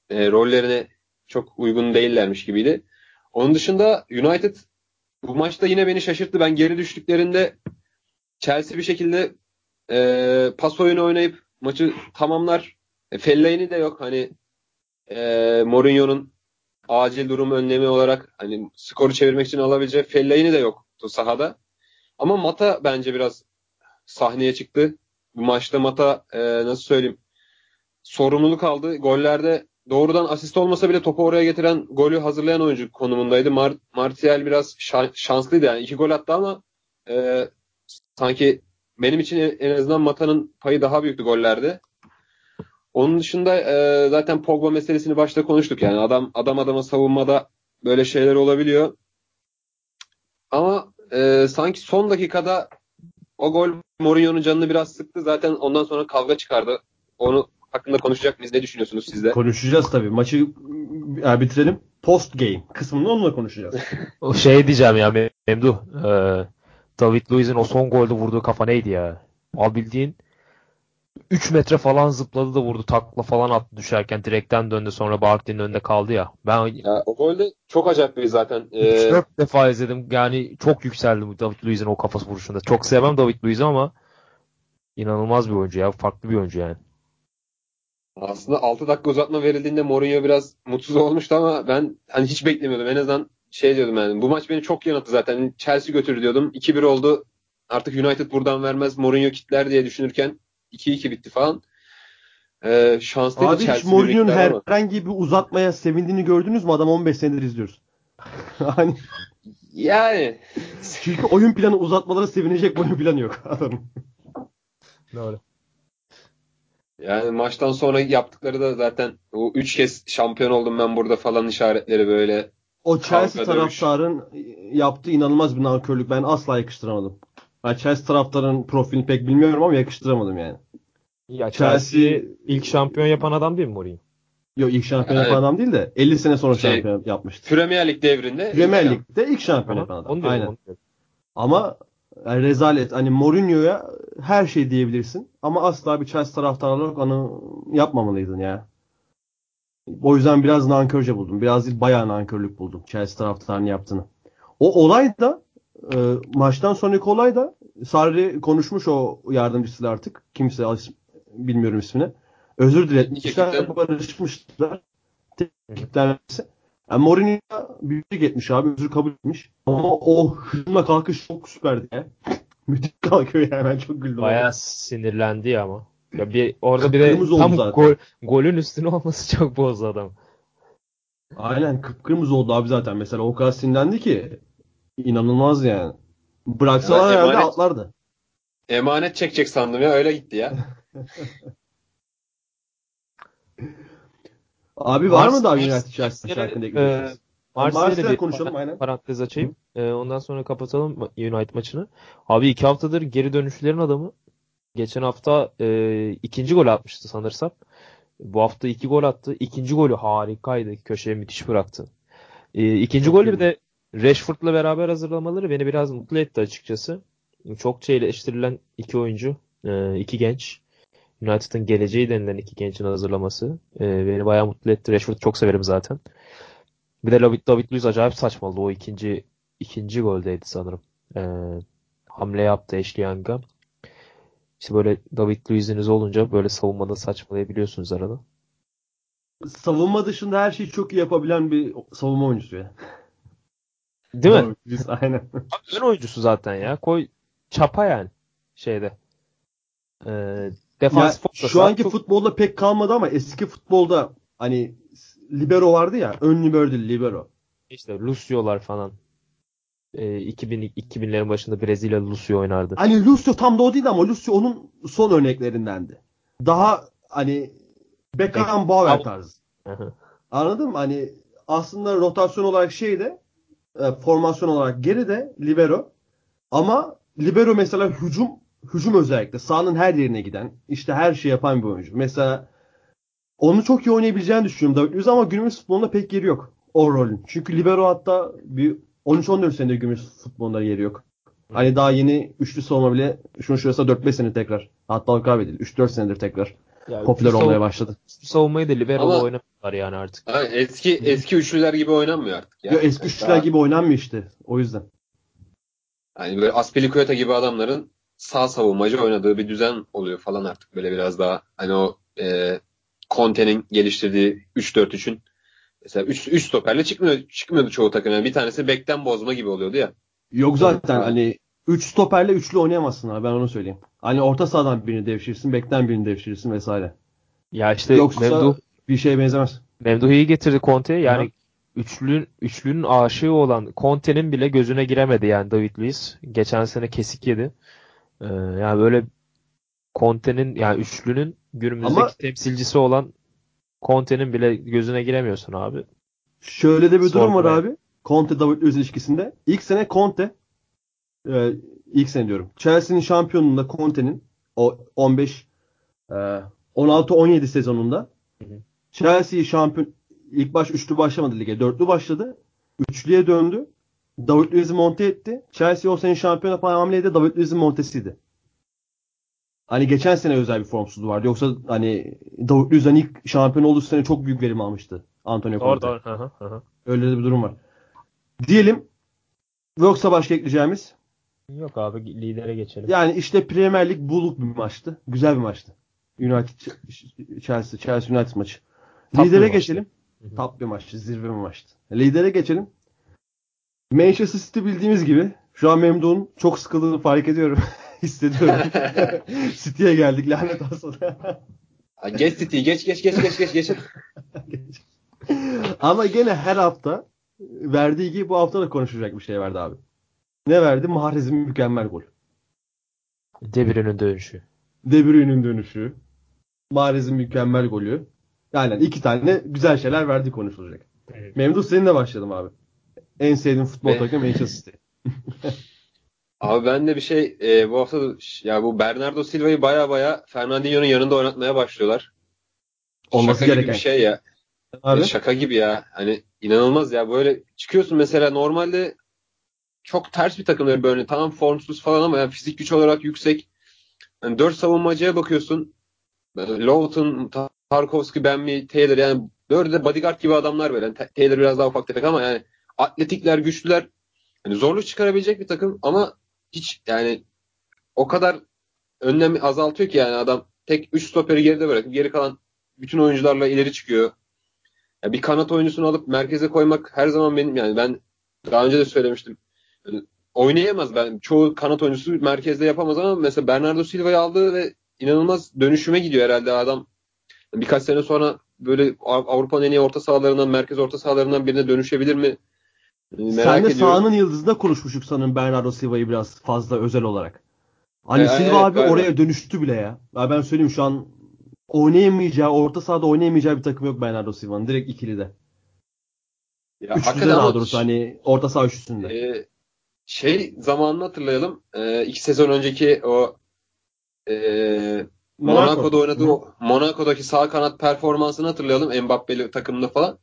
e, rollerine çok uygun değillermiş gibiydi. Onun dışında United bu maçta yine beni şaşırttı. Ben geri düştüklerinde Chelsea bir şekilde e, pas oyunu oynayıp maçı tamamlar. E, Fellaini de yok. Hani e, Mourinho'nun acil durum önlemi olarak hani skoru çevirmek için alabileceği Fellaini de yoktu sahada. Ama Mata bence biraz sahneye çıktı. Bu maçta Mata e, nasıl söyleyeyim sorumluluk aldı. Gollerde doğrudan asist olmasa bile topu oraya getiren golü hazırlayan oyuncu konumundaydı. Mar- Martial biraz şa- şanslıydı yani. iki gol attı ama e, sanki benim için en azından Mata'nın payı daha büyüktü gollerde. Onun dışında e, zaten Pogba meselesini başta konuştuk yani adam adam adama savunmada böyle şeyler olabiliyor. Ama e, sanki son dakikada o gol Mourinho'nun canını biraz sıktı. Zaten ondan sonra kavga çıkardı. Onu hakkında konuşacak mıyız? Ne düşünüyorsunuz siz de? Konuşacağız tabii. Maçı e, bitirelim. Post game kısmında onunla konuşacağız. O şey diyeceğim ya Mem- Memduh. e, David Luiz'in o son golde vurduğu kafa neydi ya? Al bildiğin 3 metre falan zıpladı da vurdu. Takla falan attı düşerken. Direkten döndü sonra Barkley'nin önünde kaldı ya. Ben Ya, o golde çok acayip bir zaten. E, 3-4 defa izledim. Yani çok yükseldim bu David Luiz'in o kafası vuruşunda. Çok sevmem David Luiz'i ama inanılmaz bir oyuncu ya. Farklı bir oyuncu yani. Aslında 6 dakika uzatma verildiğinde Mourinho biraz mutsuz olmuştu ama ben hani hiç beklemiyordum. En azından şey diyordum yani bu maç beni çok yanılttı zaten. Chelsea götürür diyordum. 2-1 oldu. Artık United buradan vermez. Mourinho kitler diye düşünürken 2-2 bitti falan. Ee, şanslıydı Abi hiç Chelsea Mourinho'nun birlikler ama. herhangi bir uzatmaya sevindiğini gördünüz mü? Adam 15 senedir izliyoruz. hani Yani çünkü oyun planı uzatmalara sevinecek oyun planı yok adamın. Doğru. yani maçtan sonra yaptıkları da zaten o 3 kez şampiyon oldum ben burada falan işaretleri böyle. O Chelsea Kavga, dövüş. taraftarın yaptığı inanılmaz bir nankörlük. Ben asla yakıştıramadım. Ha, Chelsea taraftarın profilini pek bilmiyorum ama yakıştıramadım yani. Ya Chelsea- Chelsea ilk şampiyon yapan adam değil mi Mourinho? Yok ilk şampiyon Evet. yapan adam değil de 50 sene sonra Şey, şampiyon yapmıştı. Premier Lig devrinde. Premier Lig'de ilk şampiyon yapan adam. onu diyorum, Aynen. onu diyorum. Ama yani rezalet. Hani Mourinho'ya her şey diyebilirsin. Ama asla bir Chelsea taraftarı olarak onu yapmamalıydın ya. O yüzden biraz nankörce buldum. Biraz değil bayağı nankörlük buldum Chelsea taraftarının yaptığını. O olay da e, maçtan sonraki olay da Sarri konuşmuş o yardımcısıyla artık. Kimse bilmiyorum ismini. Özür diletmişler. ekipten- Barışmışlar. Tekniklenmesi. Yani Mourinho büyük etmiş abi. Özür kabul etmiş. Ama o hücumla kalkış çok süperdi ya. Müthiş kalkıyor yani. Ben çok güldüm. Bayağı sinirlendi ya ama. Ya bir orada bir de tam zaten. gol, golün üstüne olması çok bozdu adam. Aynen kıpkırmızı oldu abi zaten. Mesela o kadar sinirlendi ki inanılmaz yani. Bıraksalar Evet, herhalde emanet- atlardı. Emanet çekecek sandım ya öyle gitti ya. Abi var mı daha United Chelsea e, ekleyeceğiz? Marsilya'da Marsilya bir konuşalım, para- aynen. parantez açayım. Ee, ondan sonra kapatalım United maçını. Abi iki haftadır geri dönüşlerin adamı. Geçen hafta e, ikinci gol atmıştı sanırsam. Bu hafta iki gol attı. İkinci golü harikaydı. Köşeye müthiş bıraktı. E, ikinci golü bir de Rashford'la beraber hazırlamaları beni biraz mutlu etti açıkçası. Çok eleştirilen iki oyuncu, e, iki genç. United'ın geleceği denilen iki gençin hazırlaması e, beni bayağı mutlu etti. Rashford'u çok severim zaten. Bir de David, David Luiz acayip saçmaladı. O ikinci ikinci goldeydi sanırım. E, hamle yaptı Ashley Young'a. İşte böyle David Luiz'iniz olunca böyle savunmada saçmalayabiliyorsunuz arada. Savunma dışında her şeyi çok iyi yapabilen bir savunma oyuncusu ya. Değil mi? Biz aynen. Ön oyuncusu zaten ya. Koy çapa yani şeyde. Ee, Defans ya, şu anki çok... futbolda pek kalmadı ama eski futbolda hani libero vardı ya. Ön libero değil libero. İşte Lucio'lar falan. E, 2000 2000'lerin başında Brezilya Lucio oynardı. Hani Lucio tam da o değil ama Lucio onun son örneklerindendi. Daha hani Beckham Bauer tarzı. Anladın mı? Hani aslında rotasyon olarak şeyde e, formasyon olarak geride libero ama libero mesela hücum hücum özellikle sahanın her yerine giden işte her şey yapan bir oyuncu. Mesela onu çok iyi oynayabileceğini düşünüyorum David Luiz ama günümüz futbolunda pek yeri yok o rolün. Çünkü libero hatta bir 13-14 senedir günümüz futbolunda yeri yok. Hani daha yeni üçlü savunma bile şunu şurası 4-5 sene tekrar. Hatta kaybedildi. 3-4 senedir tekrar yani popüler olmaya başladı. Savunmayı da libero'da oynamıyorlar yani artık. Ha, eski eski üçlüler gibi oynanmıyor artık. Yani. Yo, eski yani üçlüler daha... gibi oynanmıyor işte. O yüzden. Hani böyle Aspilicueta gibi adamların sağ savunmacı oynadığı bir düzen oluyor falan artık. Böyle biraz daha hani o e, Conte'nin geliştirdiği 3-4-3'ün mesela 3 3 stoperle çıkmıyor çıkmıyordu çoğu takım. Yani bir tanesi bekten bozma gibi oluyordu ya. Yok zaten hani 3 stoperle üçlü oynayamazsın abi ben onu söyleyeyim. Hani orta sahadan birini devşirsin, bekten birini devşirsin vesaire. Ya işte Yoksa Memduh, bir şeye benzemez. Memduh iyi getirdi Conte. Yani Hı. üçlünün üçlünün aşığı olan Conte'nin bile gözüne giremedi yani David Luiz. Geçen sene kesik yedi. Ee, yani böyle Conte'nin yani üçlünün günümüzdeki Ama, temsilcisi olan Conte'nin bile gözüne giremiyorsun abi. Şöyle de bir durum var abi. Conte David Luiz ilişkisinde. İlk sene Conte e, ilk sene diyorum. Chelsea'nin şampiyonluğunda Conte'nin o 15 e, 16-17 sezonunda Chelsea'yi şampiyon ilk baş üçlü başlamadı lige. Dörtlü başladı. Üçlüye döndü. David Luiz'i monte etti. Chelsea o sene şampiyon yapan hamleyi de David Luiz'in montesiydi. Hani geçen sene özel bir formsuzluğu vardı. Yoksa hani David Luiz hani ilk şampiyon olduğu sene çok büyük verim almıştı. Antonio Conte. Doğru, doğru. Öyle de bir durum var. Diyelim yoksa başka ekleyeceğimiz? Yok abi lidere geçelim. Yani işte Premier Lig buluk bir maçtı. Güzel bir maçtı. United Chelsea Chelsea United maçı. Top Lidere geçelim. Hı-hı. Top bir maçtı. Zirve bir maçtı. Lidere geçelim. Manchester City bildiğimiz gibi şu an Memduh'un çok sıkıldığını fark ediyorum. Hissediyorum. City'ye geldik lanet olsun. geç City geç geç geç geç geç geç. Ama gene her hafta verdiği gibi bu hafta da konuşacak bir şey verdi abi. Ne verdi? Mahrez'in mükemmel gol. De dönüşü. De dönüşü. Mahrez'in mükemmel golü. Yani iki tane güzel şeyler verdi konuşulacak. Evet. Memduh seninle başladım abi. En sevdiğim futbol Ve... takımı Manchester City. abi ben de bir şey e, bu hafta ya bu Bernardo Silva'yı baya baya Fernandinho'nun yanında oynatmaya başlıyorlar. Olması şaka gereken. gibi bir şey ya. Abi. şaka gibi ya. Hani inanılmaz ya. Böyle çıkıyorsun mesela normalde çok ters bir takımları böyle tamam formsuz falan ama yani fizik güç olarak yüksek. Yani dört savunmacıya bakıyorsun. Lowton, Tarkovski, Benmi, Taylor yani böyle de bodyguard gibi adamlar böyle. Yani Taylor biraz daha ufak tefek ama yani atletikler, güçlüler. Yani zorluk çıkarabilecek bir takım ama hiç yani o kadar önlem azaltıyor ki yani adam tek 3 stoperi geride bırakıp geri kalan bütün oyuncularla ileri çıkıyor. Yani bir kanat oyuncusunu alıp merkeze koymak her zaman benim yani ben daha önce de söylemiştim oynayamaz. Ben çoğu kanat oyuncusu merkezde yapamaz ama mesela Bernardo Silva'yı aldı ve inanılmaz dönüşüme gidiyor herhalde adam. Birkaç sene sonra böyle Avrupa'nın en iyi orta sahalarından, merkez orta sahalarından birine dönüşebilir mi? Ee, merak Sen de ediyorum. sahanın yıldızında konuşmuştuk sanırım Bernardo Silva'yı biraz fazla özel olarak. Hani e, Silva evet, abi galiba. oraya dönüştü bile ya. ya. Ben söyleyeyim şu an oynayamayacağı, orta sahada oynayamayacağı bir takım yok Bernardo Silva'nın. Direkt ikilide. Ya, Üçlüde daha doğrusu hani orta saha üçlüsünde. E, şey zamanını hatırlayalım. E, iki sezon önceki o e, Monaco. Monaco'da oynadığı Monaco'daki sağ kanat performansını hatırlayalım. Mbappe'li takımında falan.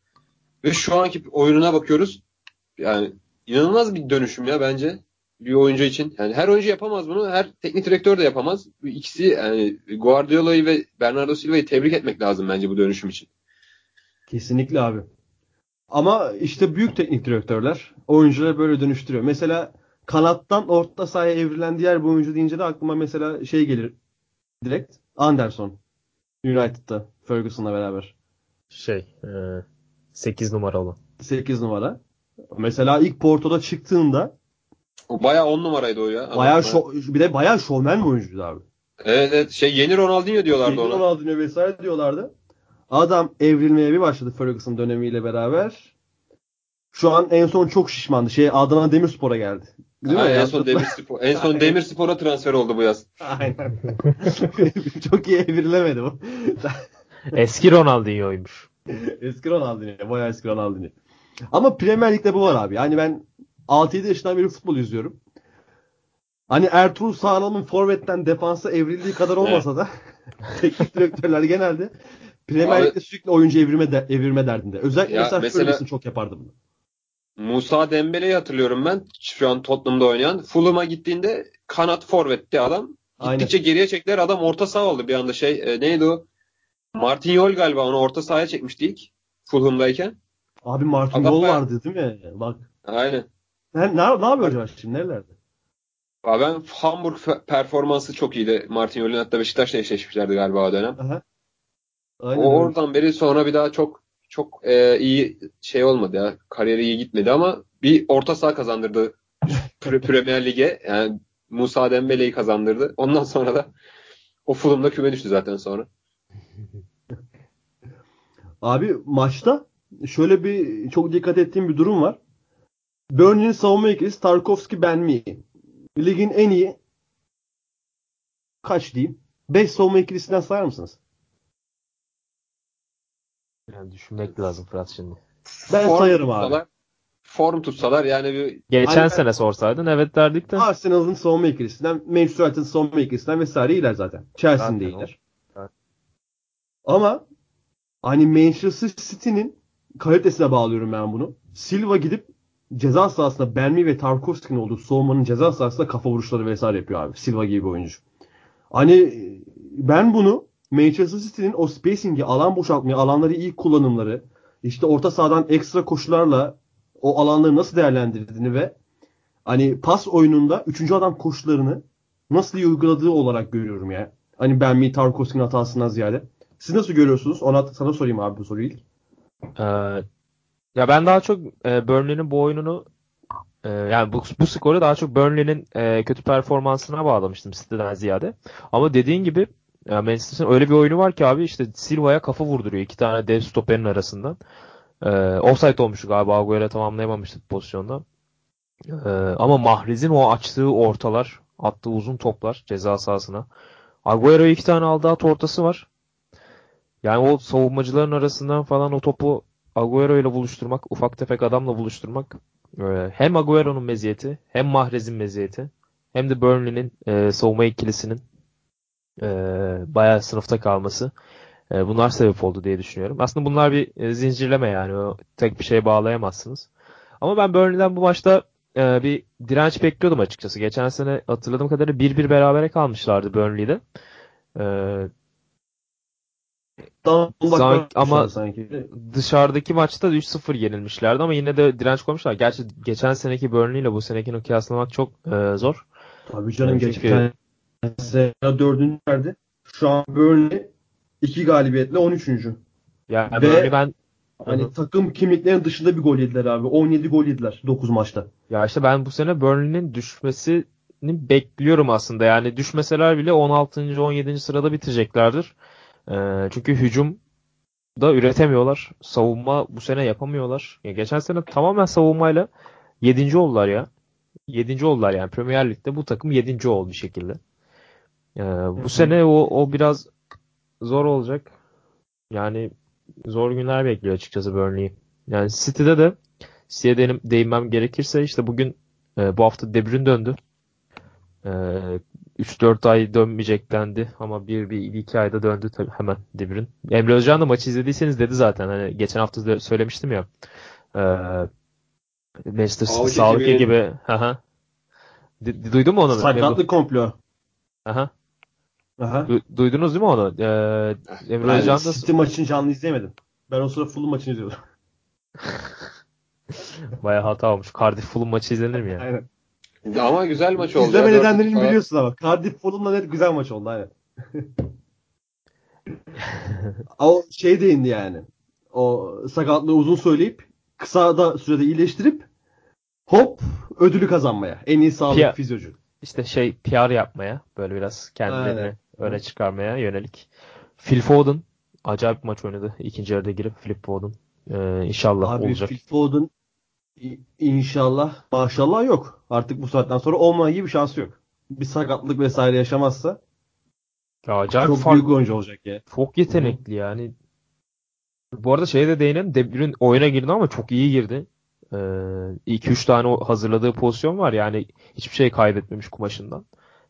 Ve şu anki oyununa bakıyoruz. Yani inanılmaz bir dönüşüm ya bence bir oyuncu için. Yani her oyuncu yapamaz bunu. Her teknik direktör de yapamaz. Bu ikisi yani Guardiola'yı ve Bernardo Silva'yı tebrik etmek lazım bence bu dönüşüm için. Kesinlikle abi. Ama işte büyük teknik direktörler oyuncuları böyle dönüştürüyor. Mesela kanattan orta sahaya evrilen diğer bir oyuncu deyince de aklıma mesela şey gelir direkt. Anderson. United'da Ferguson'la beraber. Şey e, 8 numara olan. 8 numara. Mesela ilk Porto'da çıktığında o bayağı 10 numaraydı o ya. Bayağı şo- bir de bayağı şovmen bir oyuncuydu abi. Evet, evet şey yeni Ronaldinho diyorlardı Yeni ona. Ronaldinho vesaire diyorlardı. Adam evrilmeye bir başladı Ferguson dönemiyle beraber. Şu an en son çok şişmandı. Şey Adana Demirspor'a geldi. Değil Ha, mi? en son Demirspor en son Demirspor'a transfer oldu bu yaz. Aynen. çok iyi evrilemedi bu. Eski Ronaldinho'ymuş. eski Ronaldinho. Bayağı eski Ronaldinho. Ama Premier Lig'de bu var abi. Yani ben 6-7 yaşından beri futbol izliyorum. Hani Ertuğrul Sağlam'ın forvetten defansa evrildiği kadar olmasa da teknik direktörler genelde Premier Lig'de sürekli oyuncu evirme, de, evirme derdinde. Özellikle Ya mesela, mesela- çok yapardı bunu. Musa Dembele'yi hatırlıyorum ben. Şu an Tottenham'da oynayan. Fulham'a gittiğinde kanat forvetti adam. Aynen. Gittikçe geriye çektiler. Adam orta saha oldu bir anda şey. e, neydi o? Martin Yol galiba onu orta sahaya çekmişti ilk. Fulham'dayken. Abi Martin Adam Gol bayağı- vardı değil mi? Bak. Aynen. Ne, ne, ne yapıyor acaba şimdi? Nerelerde? Abi ben Hamburg performansı çok iyiydi. Martin Yol'un hatta Beşiktaş'la eşleşmişlerdi galiba o dönem. Aha. Aynen O öyle. oradan beri sonra bir daha çok çok e, iyi şey olmadı ya. Kariyeri iyi gitmedi ama bir orta saha kazandırdı Pre- Premier Lig'e. Yani Musa Dembele'yi kazandırdı. Ondan sonra da o Fulham'da küme düştü zaten sonra. Abi maçta şöyle bir çok dikkat ettiğim bir durum var. Burnley'nin savunma ikilisi Tarkovski Benmi. Ligin en iyi kaç diyeyim? 5 savunma ikilisinden sayar mısınız? Yani düşünmek lazım Fırat şimdi. Ben Form sayarım abi. tutsalar, Form tutsalar yani bir Geçen Aynen. sene sorsaydın evet derdik de. Arsenal'ın savunma ikilisinden, Manchester United'ın savunma ikilisinden vesaire iyiler zaten. Chelsea'nin de iyiler. Ama hani Manchester City'nin kalitesine bağlıyorum ben bunu. Silva gidip ceza sahasında Benmi ve Tarkovski'nin olduğu savunmanın ceza sahasında kafa vuruşları vesaire yapıyor abi. Silva gibi bir oyuncu. Hani ben bunu Manchester City'nin o spacing'i, alan boşaltmayı, alanları iyi kullanımları, işte orta sahadan ekstra koşularla o alanları nasıl değerlendirdiğini ve hani pas oyununda üçüncü adam koşularını nasıl iyi uyguladığı olarak görüyorum ya. Hani ben mi Tarkovski'nin hatasından ziyade. Siz nasıl görüyorsunuz? Ona sana sorayım abi bu soruyu ilk. Ee, ya ben daha çok e, Burnley'nin bu oyununu e, yani bu, bu skoru daha çok Burnley'nin e, kötü performansına bağlamıştım City'den ziyade. Ama dediğin gibi ya Manchester City'nin öyle bir oyunu var ki abi işte Silva'ya kafa vurduruyor iki tane dev stoperin arasından. E, offside olmuştu galiba Agüero tamamlayamamıştı pozisyonda. E, ama Mahrez'in o açtığı ortalar, attığı uzun toplar ceza sahasına. Agüero iki tane aldığı at ortası var. Yani o savunmacıların arasından falan o topu Agüero ile buluşturmak, ufak tefek adamla buluşturmak e, hem Agüero'nun meziyeti, hem Mahrez'in meziyeti, hem de Burnley'nin e, savunma ikilisinin e, bayağı sınıfta kalması. E, bunlar sebep oldu diye düşünüyorum. Aslında bunlar bir e, zincirleme yani. O, tek bir şeye bağlayamazsınız. Ama ben Burnley'den bu maçta e, bir direnç bekliyordum açıkçası. Geçen sene hatırladığım kadarıyla 1-1 berabere kalmışlardı Burnley'de. E, Sanki- ama- sanki. dışarıdaki maçta 3-0 yenilmişlerdi ama yine de direnç koymuşlar. Gerçi geçen seneki Burnley ile bu senekini kıyaslamak çok e, zor. Tabii canım Çünkü- geçen sene dördüncü verdi. Şu an Burnley iki galibiyetle 13. Yani Ve- Burnley ben Hani Hı takım kimliklerinin dışında bir gol yediler abi. 17 gol yediler 9 maçta. ya işte ben bu sene Burnley'nin düşmesini bekliyorum aslında. Yani düşmeseler bile 16. 17. sırada bitireceklerdir. E, çünkü hücum da üretemiyorlar. Savunma bu sene yapamıyorlar. Ya geçen sene tamamen savunmayla 7. oldular ya. 7. oldular yani Premier Lig'de bu takım 7. oldu bir şekilde. Ee, bu hı. sene o, o biraz zor olacak. Yani zor günler bekliyor açıkçası Burnley'i. Yani City'de de City'ye değinmem gerekirse işte bugün e, bu hafta De Bruyne döndü. E, 3-4 ay dönmeyecek dendi ama bir, bir, bir iki ayda döndü tabii hemen De Bruyne. Emre Özcan da maçı izlediyseniz dedi zaten. Hani geçen hafta da söylemiştim ya. E, Manchester City Sağlık ekibinin- ekibi. Aha. Du- Duydun mu onu? Sakatlık komplo. Aha. Aha. Du- duydunuz değil mi onu? Ee, Emre Ben Özcan da City maçını canlı izleyemedim. Ben o sıra Fulham maçını izliyordum. bayağı hata olmuş. Cardiff Fulham maçı izlenir mi yani? Aynen. Ama güzel maç oldu. İzleme ya, 4-3 nedenlerini falan. biliyorsun ama. Cardiff Fulham'la net güzel maç oldu aynen. o şey değindi yani. O sakatlığı uzun söyleyip kısa da sürede iyileştirip hop ödülü kazanmaya. En iyi sağlık Ya- fizyocu. İşte şey PR yapmaya böyle biraz kendilerini Aynen. öne çıkarmaya yönelik. Phil Foden acayip maç oynadı. İkinci yarıda girip Phil Foden. Ee, inşallah Abi olacak. Phil Foden inşallah maşallah yok. Artık bu saatten sonra olma gibi bir şansı yok. Bir sakatlık vesaire yaşamazsa Ya acayip çok farklı. büyük oyuncu olacak ya. Çok yetenekli yani. Bu arada şeye de değinelim. De Bruyne oyuna girdi ama çok iyi girdi. 2-3 tane o hazırladığı pozisyon var. Yani hiçbir şey kaybetmemiş kumaşından.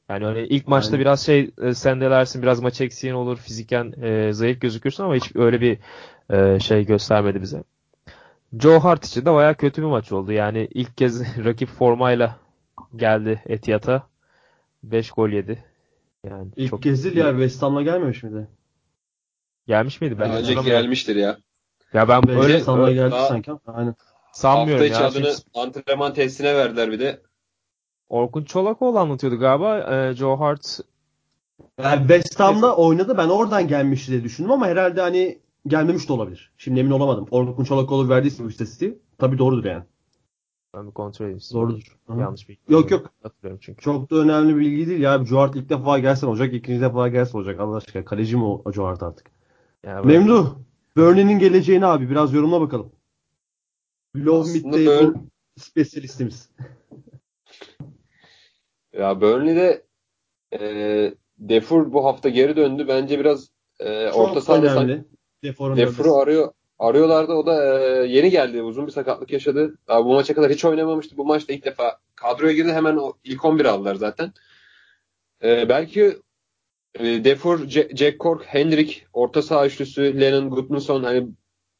Yani hani ilk maçta Yani- biraz şey e, sendelersin biraz maç eksiğin olur fiziken e, zayıf gözükürsün ama hiç öyle bir e, şey göstermedi bize. Joe Hart için de baya kötü bir maç oldu. Yani ilk kez rakip formayla geldi Etihad'a. 5 gol yedi. Yani İlk çok kez değil ya West Ham'la gelmemiş miydi? gelmiş miydi? Ben önce gelmiştir ya. Ya ben West öyle Ham'la geldi daha- sanki. Aynen. sanmıyorum Hafta ya. adını antrenman testine verdiler bir de. Orkun Çolakoğlu anlatıyordu galiba. Ee, Joe Hart Yani West Ham'da oynadı. Ben oradan gelmiş diye düşündüm ama herhalde hani gelmemiş de olabilir. Şimdi emin olamadım. Orkun Çolakoğlu verdiyse bu istatistiği. Tabii doğrudur yani. ben bir kontrol edeyim. Doğrudur. Hı. Yanlış bir Yok, yok. Hatırlıyorum çünkü. Çok da önemli bir bilgi değil ya. Joe Hart ilk defa gelsen olacak. ikinci defa gelsen olacak. Allah aşkına. Kaleci mi o Hart artık? Yani Memduh. Burnley'nin geleceğini abi biraz yorumla bakalım. Low Aslında mid Burn- spesyalistimiz. Ya Burnley'de e, Defur bu hafta geri döndü. Bence biraz e, orta Çok sahada sanki önemli. Deforun bölgesi. arıyor. Arıyorlardı. O da e, yeni geldi. Uzun bir sakatlık yaşadı. Daha bu maça kadar hiç oynamamıştı. Bu maçta ilk defa kadroya girdi. Hemen o ilk 11 aldılar zaten. E, belki e, Defur, J- Jack Cork, Hendrick, orta saha üçlüsü, Lennon, Gudmundsson hani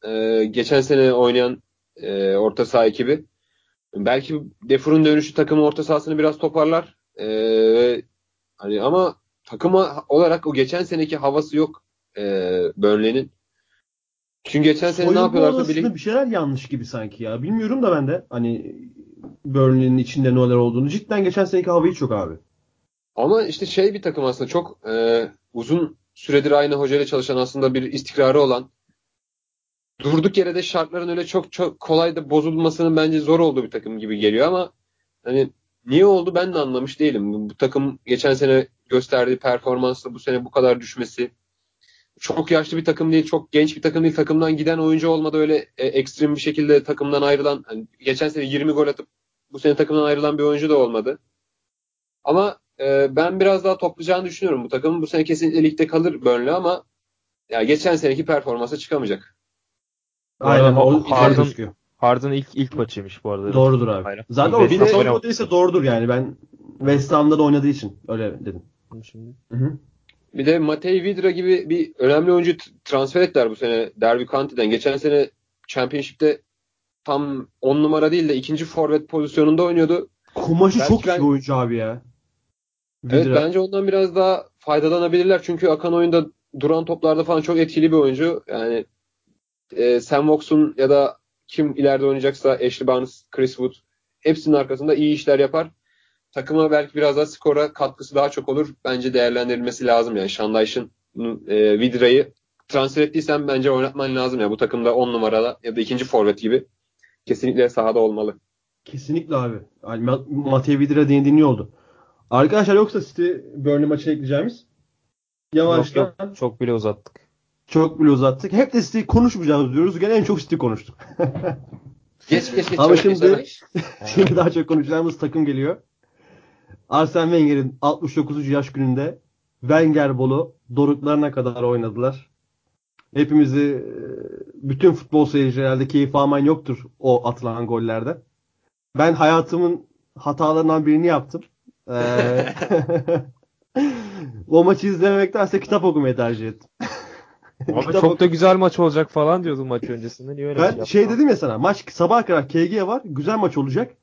e, geçen sene oynayan e, orta saha ekibi. Belki Defur'un dönüşü takımın orta sahasını biraz toparlar. E, hani ama takıma olarak o geçen seneki havası yok e, Burnley'nin. Çünkü geçen sene ne yapıyorlarsa bile bir şeyler yanlış gibi sanki ya. Bilmiyorum da ben de hani Burnley'nin içinde neler olduğunu. Cidden geçen seneki hava hiç yok abi. ama işte şey bir takım aslında çok e, uzun süredir aynı hocayla çalışan aslında bir istikrarı olan durduk yere de şartların öyle çok çok kolay da bozulmasının bence zor olduğu bir takım gibi geliyor ama hani niye oldu ben de anlamış değilim. Bu, bu takım geçen sene gösterdiği performansla bu sene bu kadar düşmesi çok yaşlı bir takım değil, çok genç bir takım değil. Takımdan giden oyuncu olmadı öyle e, ekstrem bir şekilde takımdan ayrılan hani geçen sene 20 gol atıp bu sene takımdan ayrılan bir oyuncu da olmadı. Ama e, ben biraz daha toplayacağını düşünüyorum. Bu takım bu sene kesinlikle ligde kalır Burnley ama ya geçen seneki performansa çıkamayacak. Aynen o Harden- Harden ilk ilk maçıymış bu arada. Doğrudur abi. Aynen. Zaten İlk o West bir de Ham doğrudur yani. Ben West Ham'da da oynadığı için öyle dedim. Şimdi. Hı hı. Bir de Matej Vidra gibi bir önemli oyuncu transfer ettiler bu sene Derby County'den. Geçen sene Championship'te tam 10 numara değil de ikinci forvet pozisyonunda oynuyordu. Kumaşı Belki çok iyi ben- bir oyuncu abi ya. Evet Vidra. bence ondan biraz daha faydalanabilirler. Çünkü akan oyunda duran toplarda falan çok etkili bir oyuncu. Yani e, Sam Vaux'un ya da kim ileride oynayacaksa Ashley Barnes, Chris Wood hepsinin arkasında iyi işler yapar. Takıma belki biraz daha skora katkısı daha çok olur. Bence değerlendirilmesi lazım yani. Şandayş'ın e, Vidra'yı transfer ettiysen bence oynatman lazım ya. Bu takımda 10 numarada ya da ikinci forvet gibi kesinlikle sahada olmalı. Kesinlikle abi. Yani Ma- Matej Vidra değindiğin iyi oldu. Arkadaşlar yoksa City Burnley maçına ekleyeceğimiz. Yavaştan Yok, yok, çok bile uzattık. çok bile uzattık. Hep de City konuşmayacağız diyoruz. Gene en çok City konuştuk. Geç geç geç. Ama şimdi-. Şimdi daha çok konuşacağımız takım geliyor. Arsene Wenger'in 69. yaş gününde Wenger Bolu doruklarına kadar oynadılar. Hepimizi e, bütün futbol seyircileri herhalde keyif alman yoktur o atılan gollerde. Ben hayatımın hatalarından birini yaptım. Ee, o maçı izlemektense kitap okumayı tercih ettim. Ama Kitap çok da güzel maç olacak falan diyordum maç öncesinde. Niye öyle bir Ben yaptın? şey dedim ya sana maç sabaha kadar KG var. Güzel maç olacak.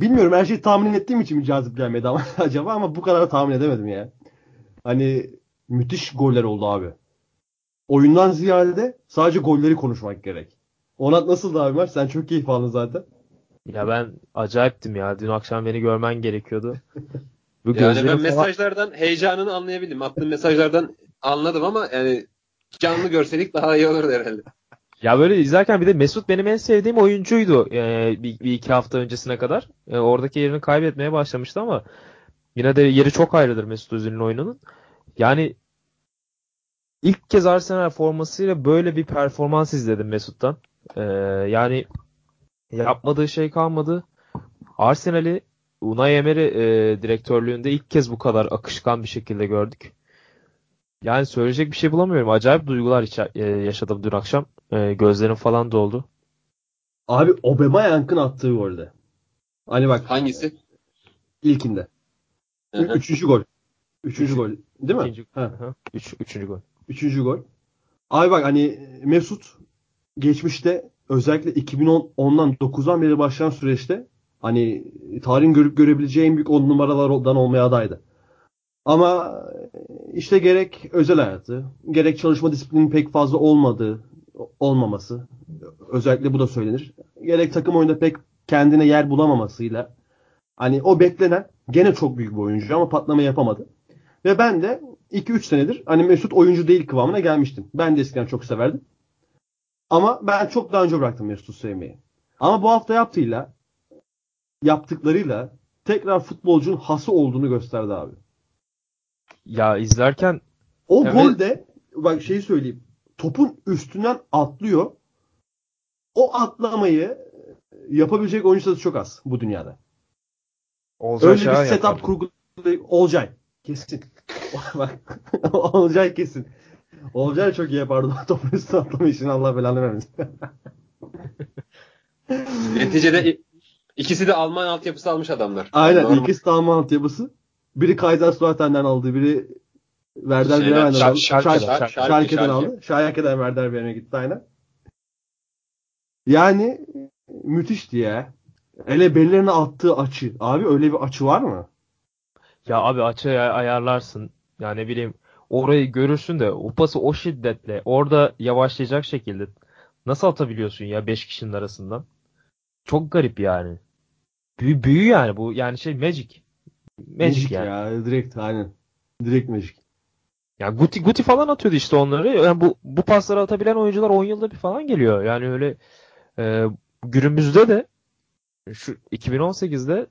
Bilmiyorum her şeyi tahmin ettiğim için mi cazip gelmedi ama acaba ama bu kadar da tahmin edemedim ya. Hani müthiş goller oldu abi. Oyundan ziyade sadece golleri konuşmak gerek. Onat nasıldı abi maç? Sen çok keyif aldın zaten. Ya ben acayiptim ya. Dün akşam beni görmen gerekiyordu. Bu Yani ben falan- mesajlardan heyecanını anlayabildim. Attığın mesajlardan anladım ama yani canlı görseydik daha iyi olurdu herhalde. Ya böyle izlerken bir de Mesut benim en sevdiğim oyuncuydu e, bir, bir iki hafta öncesine kadar. E, oradaki yerini kaybetmeye başlamıştı ama yine de yeri çok ayrıdır Mesut Özil'in oyununun. Yani ilk kez Arsenal formasıyla böyle bir performans izledim Mesut'tan. Ee, yani yapmadığı şey kalmadı. Arsenal'i Unai Emery e, direktörlüğünde ilk kez bu kadar akışkan bir şekilde gördük. Yani söyleyecek bir şey bulamıyorum. Acayip duygular e, yaşadım dün akşam. E, gözlerim falan doldu. Abi Aubameyang'ın attığı golde. Hani bak. Hangisi? İlkinde. Hı hı. Üçüncü gol. Üçüncü gol. Değil mi? İkinci, Ha. Hı, üç, üçüncü gol. Üçüncü gol. Abi bak hani Mesut geçmişte özellikle 2010'dan 9'dan beri başlayan süreçte hani tarihin görüp görebileceği en büyük on numaralardan olmaya adaydı. Ama işte gerek özel hayatı, gerek çalışma disiplinin pek fazla olmadığı, olmaması, özellikle bu da söylenir. Gerek takım oyunda pek kendine yer bulamamasıyla hani o beklenen gene çok büyük bir oyuncu ama patlama yapamadı. Ve ben de 2-3 senedir hani Mesut oyuncu değil kıvamına gelmiştim. Ben de eskiden çok severdim. Ama ben çok daha önce bıraktım Mesut'u sevmeyi. Ama bu hafta yaptığıyla yaptıklarıyla tekrar futbolcunun hası olduğunu gösterdi abi. Ya izlerken O Evet. golde bak şeyi söyleyeyim. Topun üstünden atlıyor. O atlamayı yapabilecek oyuncu sayısı çok az bu dünyada. Olcay Öyle bir setup yapardı. kurgu Olcay. Kesin. Bak Olcay kesin. Olcay çok iyi yapardı. Topun üstüne atlama işini Allah belanı vermesin. Neticede ikisi de Alman altyapısı almış adamlar. Aynen. Normal. ikisi de Alman altyapısı. Biri Kaiserslautern'den aldı. Biri Werder Bremen'den aldı. Schalke'den Schalke. aldı. Schalke'den Werder Bremen'e gitti aynen. Yani müthişti ya. Hele bellerine attığı açı. Abi öyle bir açı var mı? Ya abi açıya ayarlarsın. Ya ne bileyim orayı görürsün de o pası o şiddetle orada yavaşlayacak şekilde nasıl atabiliyorsun ya 5 kişinin arasından? Çok garip yani. Büyü, büyü yani bu yani şey magic. Magic, yani. ya. Direkt aynen. Direkt Magic. Yani Guti Guti falan atıyordu işte onları. Yani bu bu pasları atabilen oyuncular 10 yılda bir falan geliyor. Yani öyle e, günümüzde de şu 2018'de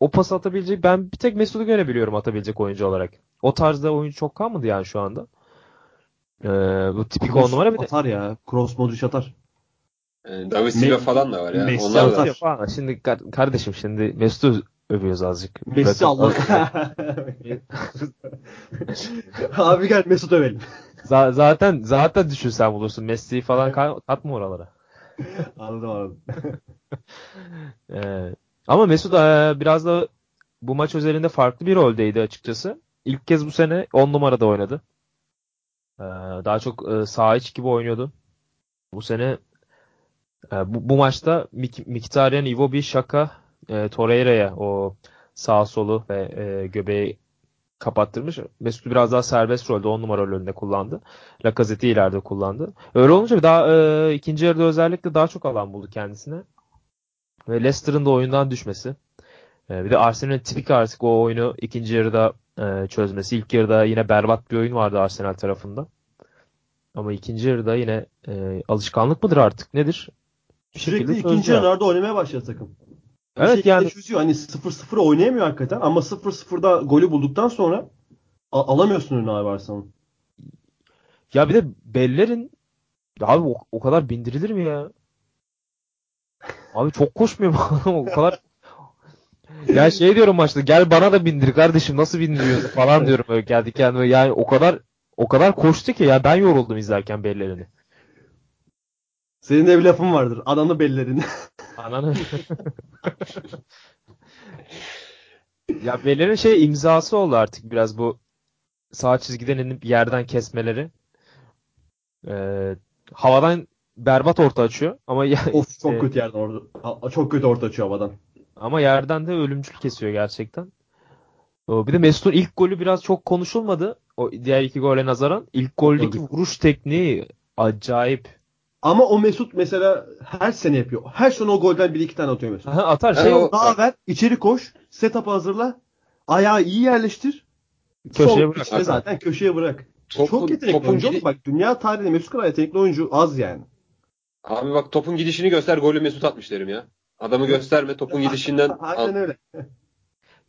o pas atabilecek ben bir tek Mesut'u görebiliyorum atabilecek oyuncu olarak. O tarzda oyuncu çok kalmadı yani şu anda. E, bu tipik on Kroos numara bir de atar ya. Cross Modric atar. Yani David Silva Me- falan da var ya. Messi Onlar da. atar. falan. Şimdi kar- kardeşim şimdi Mesut'u övüyoruz azıcık. Messi Allah. Abi gel Mesut övelim. Z- zaten zaten düşünsen bulursun. Messi'yi falan ka- katma oralara. Anladım anladım. Ee, ama Mesut e, biraz da bu maç özelinde farklı bir roldeydi açıkçası. İlk kez bu sene 10 numarada oynadı. Ee, daha çok e, sağ iç gibi oynuyordu. Bu sene e, bu, bu maçta Mik Mkhitaryan, Iwobi, Şaka, e, Torreira'ya o sağ solu ve e, göbeği kapattırmış. Mesut biraz daha serbest rolde 10 numara rolünde kullandı. Lacazette'i ileride kullandı. Öyle olunca daha e, ikinci yarıda özellikle daha çok alan buldu kendisine. Ve Leicester'ın da oyundan düşmesi. E, bir de Arsenal'in tipik artık o oyunu ikinci yarıda e, çözmesi. İlk yarıda yine berbat bir oyun vardı Arsenal tarafında. Ama ikinci yarıda yine e, alışkanlık mıdır artık? Nedir? Bir Sürekli ikinci yarılarda oynamaya başladı takım. Bir Evet, yani- çözüyor. Hani 0-0 oynayamıyor hakikaten ama 0-0'da golü bulduktan sonra a- alamıyorsun önüne abi Arsenal'ın. Ya bir de Beller'in ya abi o, o kadar bindirilir mi ya? Abi çok koşmuyor mu? o kadar ya şey diyorum maçta gel bana da bindir kardeşim nasıl bindiriyorsun falan diyorum böyle geldi kendime yani o kadar o kadar koştu ki ya ben yoruldum izlerken Beller'ini. Senin de bir lafın vardır. Adamı bellerini. Ananı. ya Beller'in şey imzası oldu artık biraz bu sağ çizgiden inip yerden kesmeleri. Ee, havadan berbat orta açıyor ama ya, of çok e, kötü yerden orada. Çok kötü orta açıyor havadan. Ama yerden de ölümcül kesiyor gerçekten. O, Bir de Mesut'un ilk golü biraz çok konuşulmadı. O diğer iki gole nazaran. İlk goldeki vuruş tekniği acayip. Ama o Mesut mesela her sene yapıyor. Her sene o golden bir iki tane atıyor Mesut. Aha, atar Yani şey o- Daha ver, içeri koş, setup hazırla, ayağı iyi yerleştir. Köşeye bırak. içte zaten köşeye bırak. Topun- Çok yetenekli topun oyuncu. gidi-. Bak dünya tarihinde Mesut kadar yetenekli oyuncu az yani. Abi bak topun gidişini göster golü Mesut atmış derim ya. Adamı gösterme topun gidişinden Aynen öyle.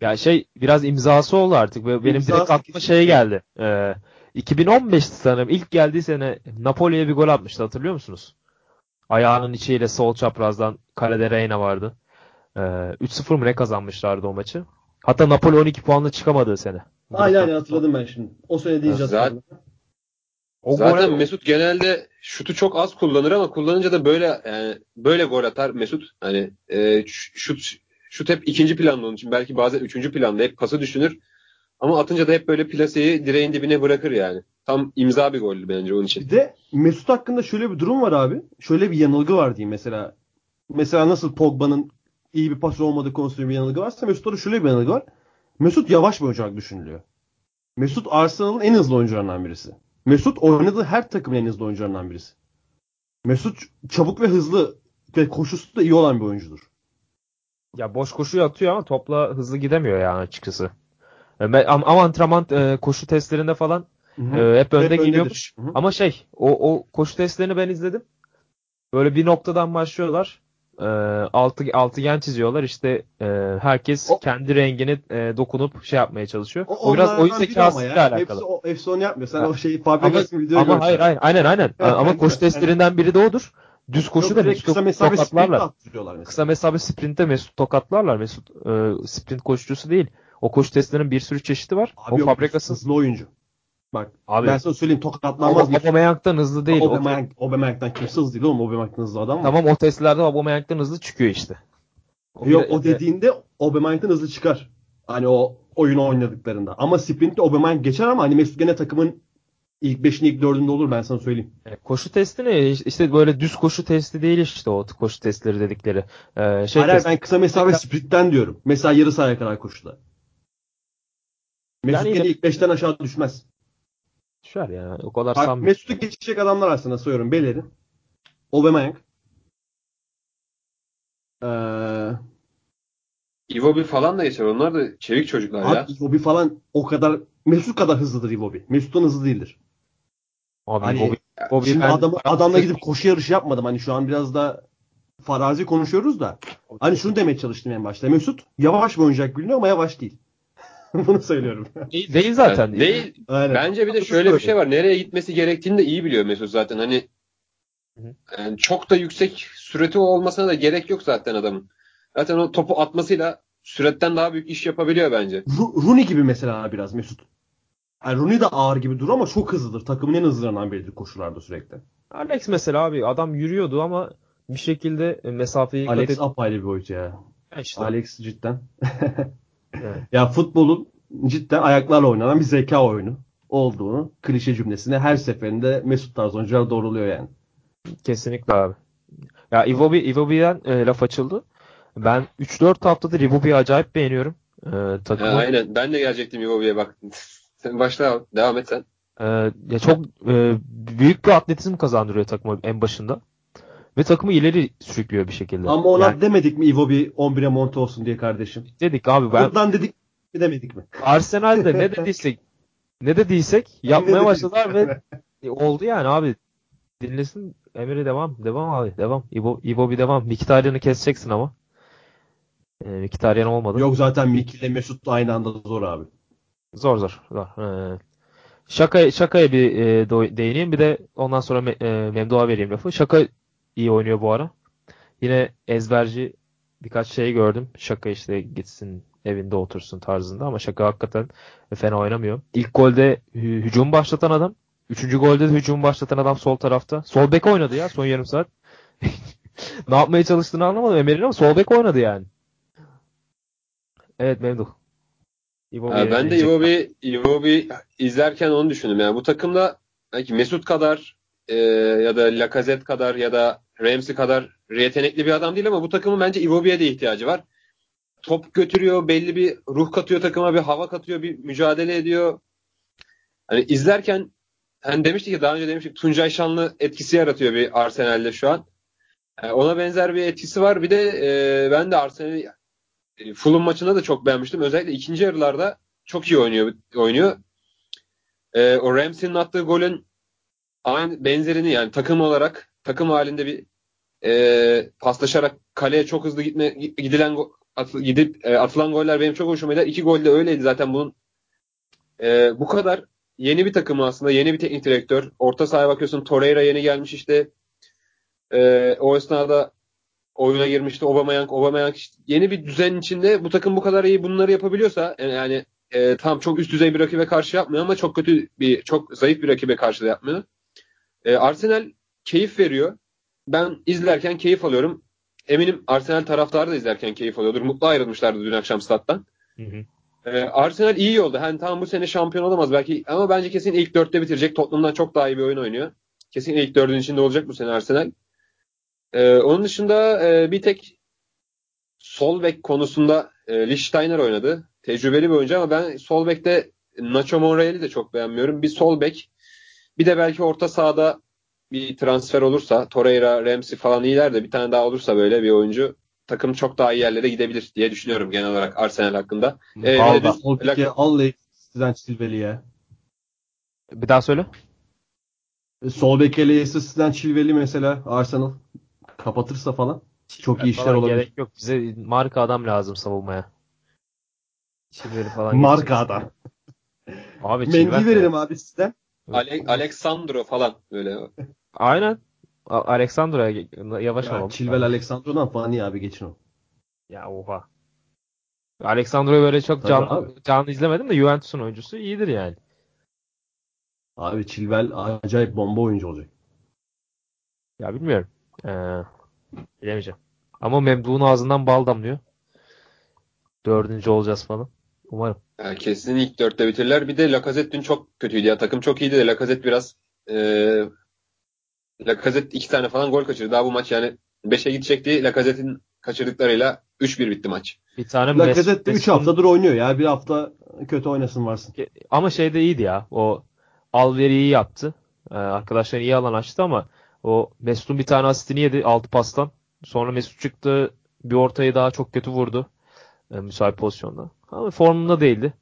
Ya şey biraz imzası oldu artık. Benim İmzası direkt aklıma şey geldi. Ee, 2015 sanırım ilk geldiği sene Napoli'ye bir gol atmıştı hatırlıyor musunuz? Ayağının içiyle sol çaprazdan kalede Reina vardı. Ee, 3-0 mı ne kazanmışlardı o maçı? Hatta Napoli 12 puanla çıkamadığı sene. Aynen aynen hatırladım ben şimdi. O sene deyince Zaten- hatırladım. O Zaten gol- Mesut genelde şutu çok az kullanır ama kullanınca da böyle yani böyle gol atar Mesut. Hani e, şut şut hep ikinci planda onun için. Belki bazen üçüncü planda hep pası düşünür. Ama atınca da hep böyle plaseyi direğin dibine bırakır yani. Tam imza bir goldü bence onun için. Bir de Mesut hakkında şöyle bir durum var abi. Şöyle bir yanılgı var diyeyim mesela. Mesela nasıl Pogba'nın iyi bir pas olmadığı konusunda bir yanılgı varsa Mesut'ta da şöyle bir yanılgı var. Mesut yavaş bir oyuncu olarak düşünülüyor. Mesut Arsenal'ın en hızlı oyuncularından birisi. Mesut oynadığı her takımın en hızlı oyuncularından birisi. Mesut çabuk ve hızlı ve koşusu da iyi olan bir oyuncudur. Ya boş koşuyu atıyor ama topla hızlı gidemiyor yani açıkçası. E, me- Ama, ama antrenman e, koşu testlerinde falan e, hep önde geliyormuş. Hı. Ama şey o, o koşu testlerini ben izledim. Böyle bir noktadan başlıyorlar. E, altı, altıgen çiziyorlar. İşte e, herkes O- kendi rengini e, dokunup şey yapmaya çalışıyor. O, O, biraz oyun zekasıyla alakalı. Hepsi, o, hepsi onu yapmıyor. Sen Ha. o şeyi Fabregas'ın videoyu Ama görsen. hayır hayır aynen aynen. Evet, Ama koşu evet. testlerinden biri de odur. Düz koşu Yok, da Mesut kısa mesafe tokatlarlar. Kısa mesafe sprintte Mesut tokatlarlar. Mesut e, sprint koşucusu değil. O koşu testlerinin bir sürü çeşidi var. Abi o Fabregas'ın hızlı oyuncu. Bak Abi- ben sana söyleyeyim tokatlanmaz. Ama Aubameyang'dan hızlı değil. O- Aubameyang, Aubameyang'dan kimse hızlı değil oğlum. Aubameyang'dan hızlı adam mı? tamam o testlerde Aubameyang'dan hızlı çıkıyor işte. O Yok bir- o dediğinde Aubameyang'dan hızlı çıkar. Hani o oyunu oynadıklarında. Ama sprintte Aubameyang geçer ama hani Mesut gene takımın ilk 5'inde ilk 4'ünde olur ben sana söyleyeyim. E, Koşu testi ne? İşte böyle düz koşu testi değil işte o koşu testleri dedikleri. Ee, şey Hayır testi. ben kısa mesafe sprintten diyorum. Mesela yarı sahaya kadar koşuda. Mesut Yani yine- ilk 5'ten aşağı düşmez. Düşer ya. O kadar Bak, sanmıyorum. Mesut'u geçecek adamlar aslında sayıyorum. Bellerin. Aubameyang. Ee, Iwobi falan da geçer. Onlar da çevik çocuklar ya. abi Iwobi falan o kadar Mesut kadar hızlıdır Iwobi. Mesut'tan hızlı değildir. Abi Hani- Bobby, Bobby Şimdi ben- adamı, adamla gidip koşu yarışı yapmadım. Hani şu an biraz da farazi konuşuyoruz da. Hani şunu demeye çalıştım en başta. Mesut yavaş bir oyuncak biliniyor ama yavaş değil. Bunu söylüyorum. değil, değil zaten. Yani değil. Aynen. Bence bir de şöyle bir şey var. Nereye gitmesi gerektiğini de iyi biliyor Mesut zaten. Hani Hı hı. yani çok da yüksek süreti olmasına da gerek yok zaten adamın. Zaten o topu atmasıyla süretten daha büyük iş yapabiliyor bence. Rooney gibi mesela biraz Mesut. Yani Rooney de ağır gibi durur ama çok hızlıdır. Takımın en hızlılarından biridir koşularda sürekli. Alex mesela abi adam yürüyordu ama bir şekilde mesafeyi kat Alex et- apayrı bir oyuncu ya. işte. Alex cidden. Evet. ya futbolun cidden ayaklarla oynanan bir zeka oyunu olduğunu klişe cümlesine her seferinde Mesut tarz oyuncular doğruluyor yani. Kesinlikle abi. Ya Iwobi, Iwobi'den e, laf açıldı. Ben 3-4 haftadır Iwobi'yi acayip beğeniyorum. E, takımı aynen. Ben de gelecektim Iwobi'ye bak. sen başla devam et sen. e, ya çok e, büyük bir atletizm kazandırıyor takımı en başında. Ve takımı ileri sürüklüyor bir şekilde. Ama ona Yani demedik mi Iwobi 11'e monte olsun diye kardeşim? dedik abi ben Buradan dedik mi demedik mi? Arsenal'de ne dediysek ne dediysek yapmaya başladılar ve oldu yani abi. Dinlesin Emir'i devam. Devam abi. Devam. İbo, İbo bir devam. Miktaryan'ı keseceksin ama. E, Miktaryan olmadı. Yok zaten Miki ile Mesut aynı anda zor abi. Zor zor. zor. Ee, şaka, şakaya bir e, değineyim. Bir de ondan sonra me- e, Memduh'a vereyim lafı. Şaka iyi oynuyor bu ara. Yine ezberci birkaç şey gördüm. Şaka işte gitsin evinde otursun tarzında ama şaka hakikaten fena oynamıyor. İlk golde hü- hücum başlatan adam. Üçüncü golde de hücum başlatan adam sol tarafta. Sol bek oynadı ya son yarım saat. ne yapmaya çalıştığını anlamadım Emer'in ama sol bek oynadı yani. Evet Memduh. Bir- ben de. Iwobi, Iwobi izlerken onu düşündüm. Yani bu takımda belki Mesut kadar e, ya da Lacazette kadar ya da Ramsey kadar yetenekli bir adam değil ama bu takımın bence Iwobi'ye de ihtiyacı var. Top götürüyor, belli bir ruh katıyor takıma, bir hava katıyor, bir mücadele ediyor. Hani izlerken hani demiştik ki daha önce demiştik Tuncay Şanlı etkisi yaratıyor bir Arsenal'de şu an. Yani ona benzer bir etkisi var. Bir de e, ben de Arsenal'i e, Fulham maçında da çok beğenmiştim. Özellikle ikinci yarılarda çok iyi oynuyor. oynuyor. E, o Ramsey'nin attığı golün aynı benzerini yani takım olarak takım halinde bir e, paslaşarak kaleye çok hızlı gitme gidilen at, gidip e, atılan goller benim çok hoşuma gider. İki gol de öyleydi zaten bunun. E, bu kadar yeni bir takım aslında. Yeni bir teknik direktör. Orta sahaya bakıyorsun Torreira yeni gelmiş işte. E, o esnada oyuna girmişti Aubameyang. Aubameyang işte yeni bir düzen içinde bu takım bu kadar iyi bunları yapabiliyorsa yani e, tam çok üst düzey bir rakibe karşı yapmıyor ama çok kötü bir çok zayıf bir rakibe karşı da yapmıyor. E, Arsenal keyif veriyor. Ben izlerken keyif alıyorum. Eminim Arsenal taraftarı da izlerken keyif alıyordur. Mutlu ayrılmışlardı dün akşam stat'tan. Hı hı. Ee, Arsenal iyi yolda. Hani tamam bu sene şampiyon olamaz belki ama bence kesin ilk dörtte bitirecek. Tottenham'dan çok daha iyi bir oyun oynuyor. Kesin ilk dördün içinde olacak bu sene Arsenal. Ee, onun dışında e, bir tek sol bek konusunda e, Lichtsteiner oynadı. Tecrübeli bir oyuncu ama ben sol bekte Nacho Monreal'i de çok beğenmiyorum. Bir sol bek bir de belki orta sahada bir transfer olursa Torreira, Ramsey falan iyiler de bir tane daha olursa böyle bir oyuncu takım çok daha iyi yerlere gidebilir diye düşünüyorum genel olarak Arsenal hakkında. Ee, bir de Sol pike al Leicester Chilwell'i Bir daha söyle. Sol beke Leicester Chilwell'i mesela Arsenal kapatırsa falan çok iyi işler olabilir. Gerek yok. Bize marka adam lazım savunmaya. Çiveri falan Marka adam. Abi Mendy verelim abi sizden. Ale- Alexandro falan böyle. Aynen. Alexandro'ya yavaş Ya, olalım. Chilwell Alexandro'dan falan iyi abi geçin o. Ya oha. Alexandro'yu böyle çok Tabii can, abi. canlı izlemedim de Juventus'un oyuncusu iyidir yani. Abi Chilwell acayip bomba oyuncu olacak. Ya bilmiyorum. Ee, bilemeyeceğim. Ama Memduh'un ağzından bal damlıyor. Dördüncü olacağız falan. Umarım. Yani kesin ilk dörtte bitirirler. Bir de Lacazette dün çok kötüydü ya. Takım çok iyiydi de Lacazette biraz e, Lacazette iki tane falan gol kaçırdı. Daha bu maç yani 5'e gidecekti. Lacazette'in kaçırdıklarıyla 3-1 bitti maç. Bir tane Lacazette Mes- 3 Mesut'un- haftadır oynuyor ya. Bir hafta kötü oynasın varsın. Ama şey de iyiydi ya. O Alveri iyi yaptı. Ee, arkadaşlar iyi alan açtı ama o Mesut'un bir tane asistini yedi altı pastan. Sonra Mesut çıktı. Bir ortayı daha çok kötü vurdu. Ee, müsait pozisyonda. Ama formunda değildi.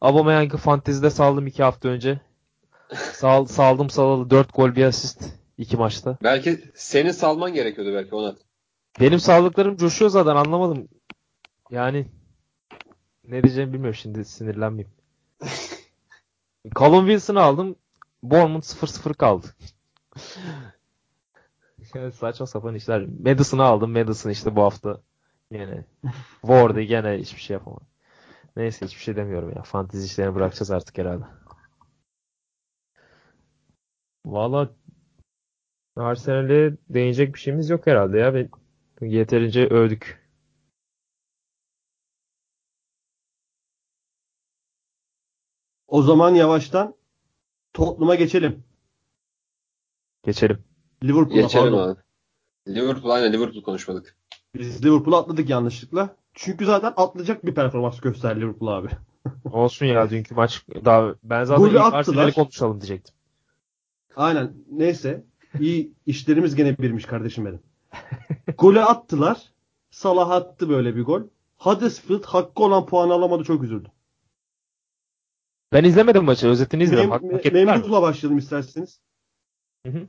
Aubameyang'ı fantezide saldım iki hafta önce. Sal, saldım salalı 4 gol bir asist iki maçta. Belki senin salman gerekiyordu belki Onat. Benim sağlıklarım coşuyor zaten anlamadım. Yani ne diyeceğimi bilmiyorum şimdi sinirlenmeyeyim. Callum Wilson'ı aldım. Bournemouth 0-0 kaldı. yani saçma sapan işler. Madison'ı aldım. Madison işte bu hafta yine Ward'ı gene hiçbir şey yapamadı. Neyse hiçbir şey demiyorum ya. Fantezi işlerini bırakacağız artık herhalde. Valla Arsenal'e değinecek bir şeyimiz yok herhalde ya. Yeterince övdük. O zaman yavaştan Tottenham'a geçelim. Geçelim. Liverpool'a Geçelim pardon. abi. Liverpool aynen Liverpool konuşmadık. Biz Liverpool'u atladık yanlışlıkla. Çünkü zaten atlayacak bir performans gösterdi Liverpool abi. Olsun ya dünkü maç daha ben zaten Golü ilk. Arsenal'i konuşalım diyecektim. Aynen. Neyse. İyi işlerimiz gene birmiş kardeşim benim. Golü attılar. Salah attı böyle bir gol. Huddersfield hakkı olan puanı alamadı çok üzüldüm. Ben izlemedim maçı. Özetini izledim. Mem- Hak? Memduh'la başlayalım isterseniz. Hı hı.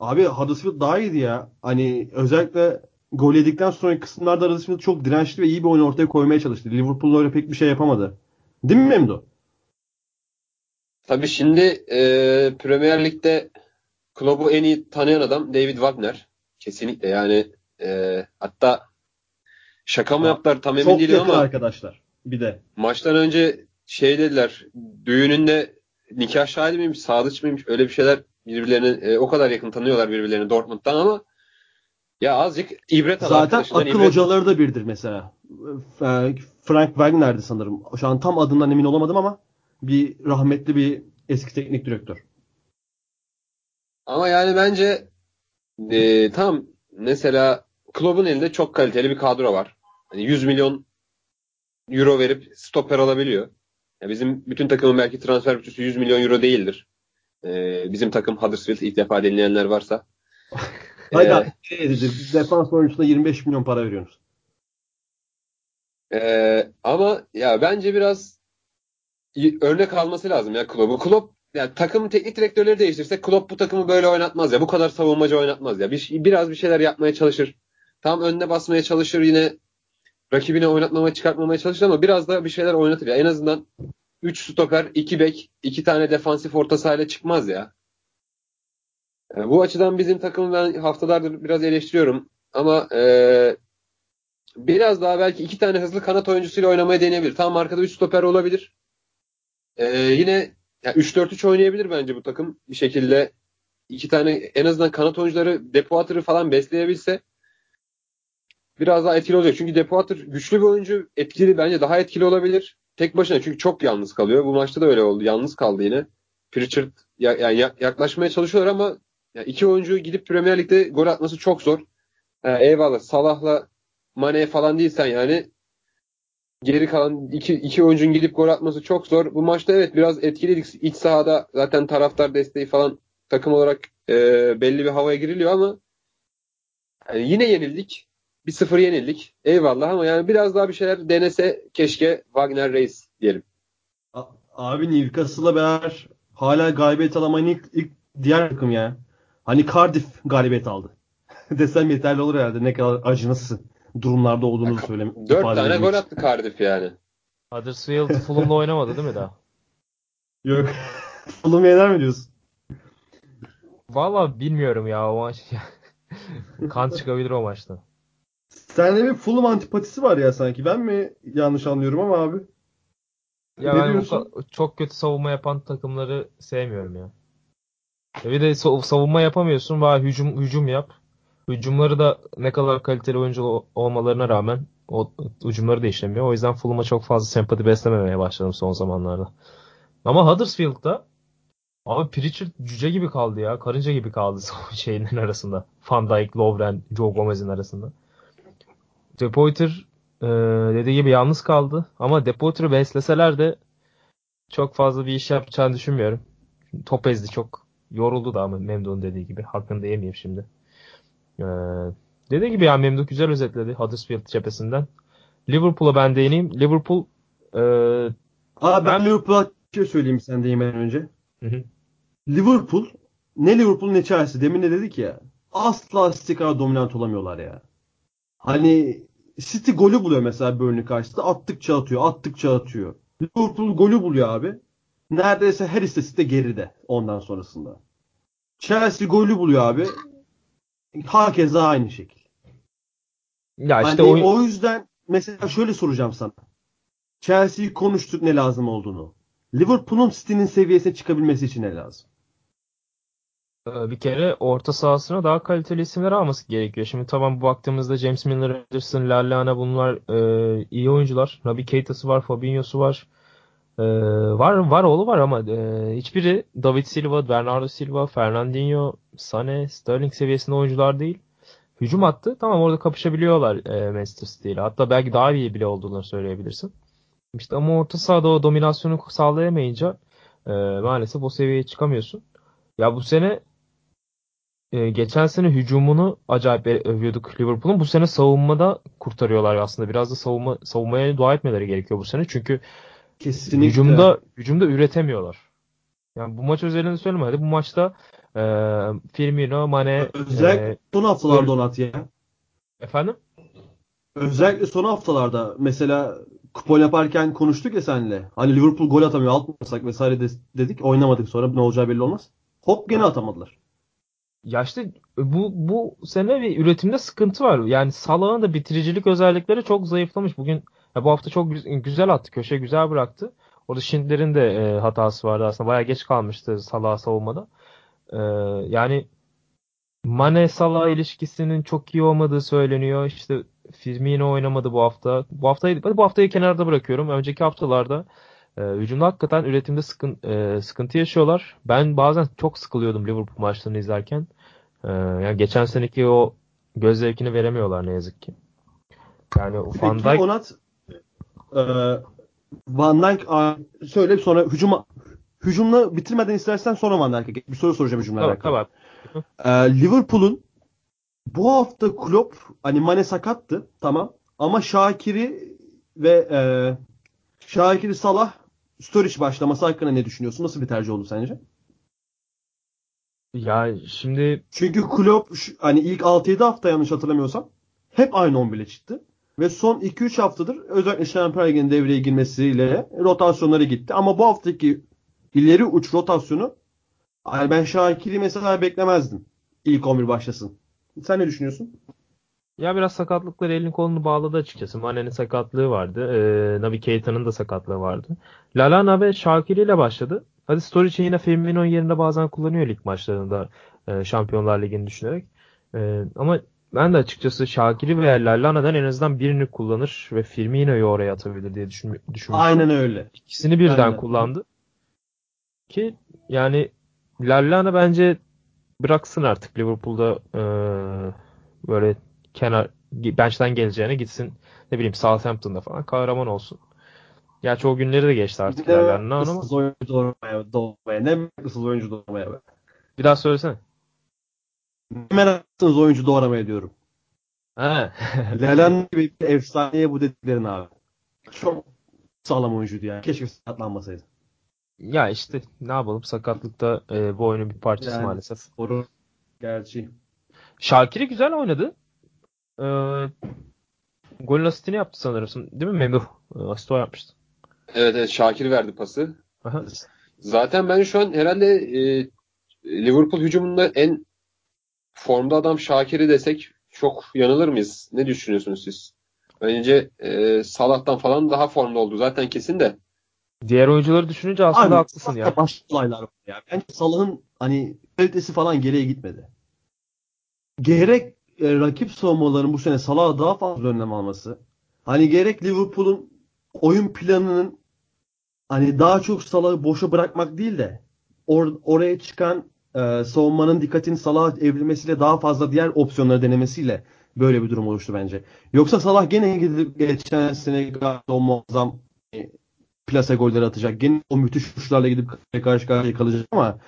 Abi Huddersfield daha iyiydi ya. Hani özellikle gol yedikten sonraki kısımlarda Huddersfield çok dirençli ve iyi bir oyun ortaya koymaya çalıştı. Liverpool öyle pek bir şey yapamadı. Değil mi Memdu? Tabii şimdi e, Premier Lig'de Klopp'u en iyi tanıyan adam David Wagner. Kesinlikle yani e, hatta şaka mı yaptılar tam emin Çok değilim ama arkadaşlar. Bir de. maçtan önce şey dediler düğününde nikah şahidi miymiş sadıç mıymış öyle bir şeyler birbirlerini e, o kadar yakın tanıyorlar birbirlerini Dortmund'dan ama ya azıcık ibret al Zaten akıl ibret- hocaları da birdir mesela. Frank Wagner'di sanırım. Şu an tam adından emin olamadım ama bir rahmetli bir eski teknik direktör. Ama yani bence e, tam mesela Klopp'un elinde çok kaliteli bir kadro var. Hani 100 milyon euro verip stoper alabiliyor. Ya bizim bütün takımın belki transfer bütçesi 100 milyon euro değildir. E, bizim takım Huddersfield ilk defa dinleyenler varsa. Hayır Ee, defans oyuncusuna 25 milyon para veriyoruz. Ee, ama ya bence biraz örnek alması lazım ya Klopp'u. Klopp yani takım teknik direktörleri değiştirse Klopp bu takımı böyle oynatmaz ya. Bu kadar savunmacı oynatmaz ya. Bir, biraz bir şeyler yapmaya çalışır. Tam önüne basmaya çalışır yine rakibine oynatmamaya çıkartmamaya çalışır ama biraz da bir şeyler oynatır. Ya. En azından 3 stoper, 2 bek, 2 tane defansif orta sahayla çıkmaz ya. Yani bu açıdan bizim takımı ben haftalardır biraz eleştiriyorum. Ama e, biraz daha belki iki tane hızlı kanat oyuncusuyla oynamaya deneyebilir. Tam arkada 3 stoper olabilir. E, yine yani 3-4-3 oynayabilir bence bu takım bir şekilde. iki tane en azından kanat oyuncuları Depoater'ı falan besleyebilse biraz daha etkili olacak. Çünkü Depoater güçlü bir oyuncu. Etkili bence daha etkili olabilir. Tek başına çünkü çok yalnız kalıyor. Bu maçta da öyle oldu. Yalnız kaldı yine. Pritchard ya, yani yaklaşmaya çalışıyorlar ama yani iki oyuncu gidip Premier Lig'de gol atması çok zor. Yani eyvallah Salah'la Mane falan değilsen yani geri kalan iki, iki oyuncunun gidip gol atması çok zor. Bu maçta evet biraz etkiliydik. İç sahada zaten taraftar desteği falan takım olarak e, belli bir havaya giriliyor ama yani yine yenildik. Bir sıfır yenildik. Eyvallah ama yani biraz daha bir şeyler denese keşke Wagner Reis diyelim. Abi Newcastle'la beraber hala galibiyet alamayan ilk, ilk diğer takım ya. Hani Cardiff galibiyet aldı. Desem yeterli olur herhalde. Ne kadar acınası durumlarda olduğunu söyleyeyim. Dört tane gol attı Cardiff yani. Huddersfield Fulham'la oynamadı değil mi daha? Yok. Fulham yener mi diyorsun? Valla bilmiyorum ya o maç. kan çıkabilir o maçta. Sende bir Fulham antipatisi var ya sanki. Ben mi yanlış anlıyorum ama abi? Ya ne ben diyorsun? çok kötü savunma yapan takımları sevmiyorum ya. ya bir de savunma yapamıyorsun ve hücum hücum yap. Hücumları da ne kadar kaliteli oyuncu olmalarına rağmen o hücumları da işlemiyor. O yüzden Fulham'a çok fazla sempati beslememeye başladım son zamanlarda. Ama Huddersfield'da abi Pritchard cüce gibi kaldı ya. Karınca gibi kaldı şeylerin arasında. Van Dijk, Lovren, Joe Gomez'in arasında. Depoiter e, dediği gibi yalnız kaldı. Ama Depoiter'ı besleseler de çok fazla bir iş yapacağını düşünmüyorum. Top ezdi çok. Yoruldu da ama Memduh'un dediği gibi. Hakkını da yemeyeyim şimdi. Ee, dediği gibi yani Memduh güzel özetledi Huddersfield cephesinden. Liverpool'a ben değineyim. Liverpool e, Aa, ben, ben Liverpool'a bir şey söyleyeyim sen değinmeden önce. Hı hı. Liverpool ne Liverpool ne Chelsea demin de dedik ya asla City kadar dominant olamıyorlar ya. Hani City golü buluyor mesela Burnley karşısında attıkça atıyor attıkça atıyor. Liverpool golü buluyor abi. Neredeyse her istatistikte geride ondan sonrasında. Chelsea golü buluyor abi. Hakeza aynı şekil. Ya işte hani o... o yüzden mesela şöyle soracağım sana. Chelsea'yi konuştuk ne lazım olduğunu. Liverpool'un City'nin seviyesine çıkabilmesi için ne lazım? Ee, bir kere orta sahasına daha kaliteli isimler alması gerekiyor. Şimdi tamam baktığımızda James Milner, Anderson, Lallana bunlar e, iyi oyuncular. Naby Keita'sı var, Fabinho'su var. E, var var oğlu var ama e, hiçbiri David Silva, Bernardo Silva, Fernandinho, Sane, Sterling seviyesinde oyuncular değil. Hücum attı. Tamam orada kapışabiliyorlar e, Manchester City ile. Hatta belki daha iyi bile olduğunu söyleyebilirsin. İşte ama orta sahada o dominasyonu sağlayamayınca e, maalesef o seviyeye çıkamıyorsun. Ya bu sene e, geçen sene hücumunu acayip övüyorduk Liverpool'un. Bu sene savunmada kurtarıyorlar aslında. Biraz da savunma savunmaya dua etmeleri gerekiyor bu sene. Çünkü Kesinlikle. hücumda hücumda üretemiyorlar. Yani bu maç özelinde söyleme hadi bu maçta e, Firmino, Mane özellikle e, son haftalarda Onat ya. Efendim? Özellikle son haftalarda mesela kupon yaparken konuştuk ya seninle. Hani Liverpool gol atamıyor atmasak vesaire de, dedik. Oynamadık sonra ne olacağı belli olmaz. Hop gene atamadılar. Ya işte bu bu sene bir üretimde sıkıntı var. Yani Salah'ın da bitiricilik özellikleri çok zayıflamış. Bugün ya bu hafta çok güzel attı. Köşe güzel bıraktı. Orada Schindler'in de e, hatası vardı aslında. Bayağı geç kalmıştı Salah savunmada. E, yani Mane Salah ilişkisinin çok iyi olmadığı söyleniyor. İşte Firmino oynamadı bu hafta. Bu haftayı bu haftayı kenarda bırakıyorum. Önceki haftalarda e, hücumda hakikaten üretimde sıkın, e, sıkıntı yaşıyorlar. Ben bazen çok sıkılıyordum Liverpool maçlarını izlerken. E, yani geçen seneki o göz zevkini veremiyorlar ne yazık ki. Yani Van Dijk Onat e, Van Dijk söyle sonra hücuma hücumla bitirmeden istersen sonra Van Dijk'e bir soru soracağım hücumla tamam, alakalı. Tamam. E, Liverpool'un bu hafta Klopp hani Mane sakattı tamam ama Şakir'i ve e, Şakir'i Salah Sturridge başlaması hakkında ne düşünüyorsun? Nasıl bir tercih oldu sence? Ya şimdi çünkü Klopp hani ilk 6-7 hafta yanlış hatırlamıyorsam hep aynı 11'le çıktı. Ve son 2-3 haftadır özellikle Şampiyonlar Ligi'nin devreye girmesiyle rotasyonları gitti. Ama bu haftaki ileri uç rotasyonu ben Şakir'i mesela beklemezdim. İlk 11 başlasın. Sen ne düşünüyorsun? Ya biraz sakatlıkları elini kolunu bağladı açıkçası. Mane'nin sakatlığı vardı. Ee, Nabi Keita'nın da sakatlığı vardı. Lalana ve Şakiri ile başladı. Hadi Sturridge yine Firmino yerinde bazen kullanıyor lig maçlarında e, Şampiyonlar Ligi'ni düşünerek. E, ama ben de açıkçası Şakiri veya Lallana'dan en azından birini kullanır ve Firmino'yu oraya atabilir diye düşün, düşünmüştüm. Aynen öyle. İkisini birden Aynen. kullandı. Ki yani Lallana bence bıraksın artık Liverpool'da e, böyle kenar bench'ten geleceğine gitsin ne bileyim Southampton'da falan kahraman olsun. Gerçi o günleri de geçti artık Ne Lallana ama oyuncu doğurmaya, doğurmaya. Ne meraklısınız oyuncu doğurmaya. be. bir daha söylesene. Meraklısınız oyuncu doğuramaya diyorum. Ha. Lelan gibi bir efsaneye bu dediklerin abi. Çok sağlam oyuncuydu ya. Keşke sakatlanmasaydı. ya işte ne yapalım sakatlıkta e, bu oyunun bir parçası Yani. maalesef. Doğru. Gerçi. Şakir'i güzel oynadı. Ee, golün asistini yaptı sanırım. Değil mi Memduh? Ee, Asist o yapmıştı. Evet evet Şakir verdi pası. Aha. Zaten ben şu an herhalde e, Liverpool hücumunda en formda adam Şakir'i desek çok yanılır mıyız? Ne düşünüyorsunuz siz? Bence e, Salah'tan falan daha formda oldu. Zaten kesin de. Diğer oyuncuları düşününce aslında Abi, haklısın ya. Başka olaylar var ya. Bence Salah'ın hani kalitesi falan geriye gitmedi. Gerek e, rakip savunmaların bu sene Salah'a daha fazla önlem alması. Hani gerek Liverpool'un oyun planının hani daha çok Salah'ı boşa bırakmak değil de or- oraya çıkan e, savunmanın dikkatini Salah'a evrilmesiyle daha fazla diğer opsiyonları denemesiyle böyle bir durum oluştu bence. Yoksa Salah gene gidip geçen sene o muazzam e, plase golleri atacak. Gene o müthiş uçlarla gidip karşı karşıya kalacak ama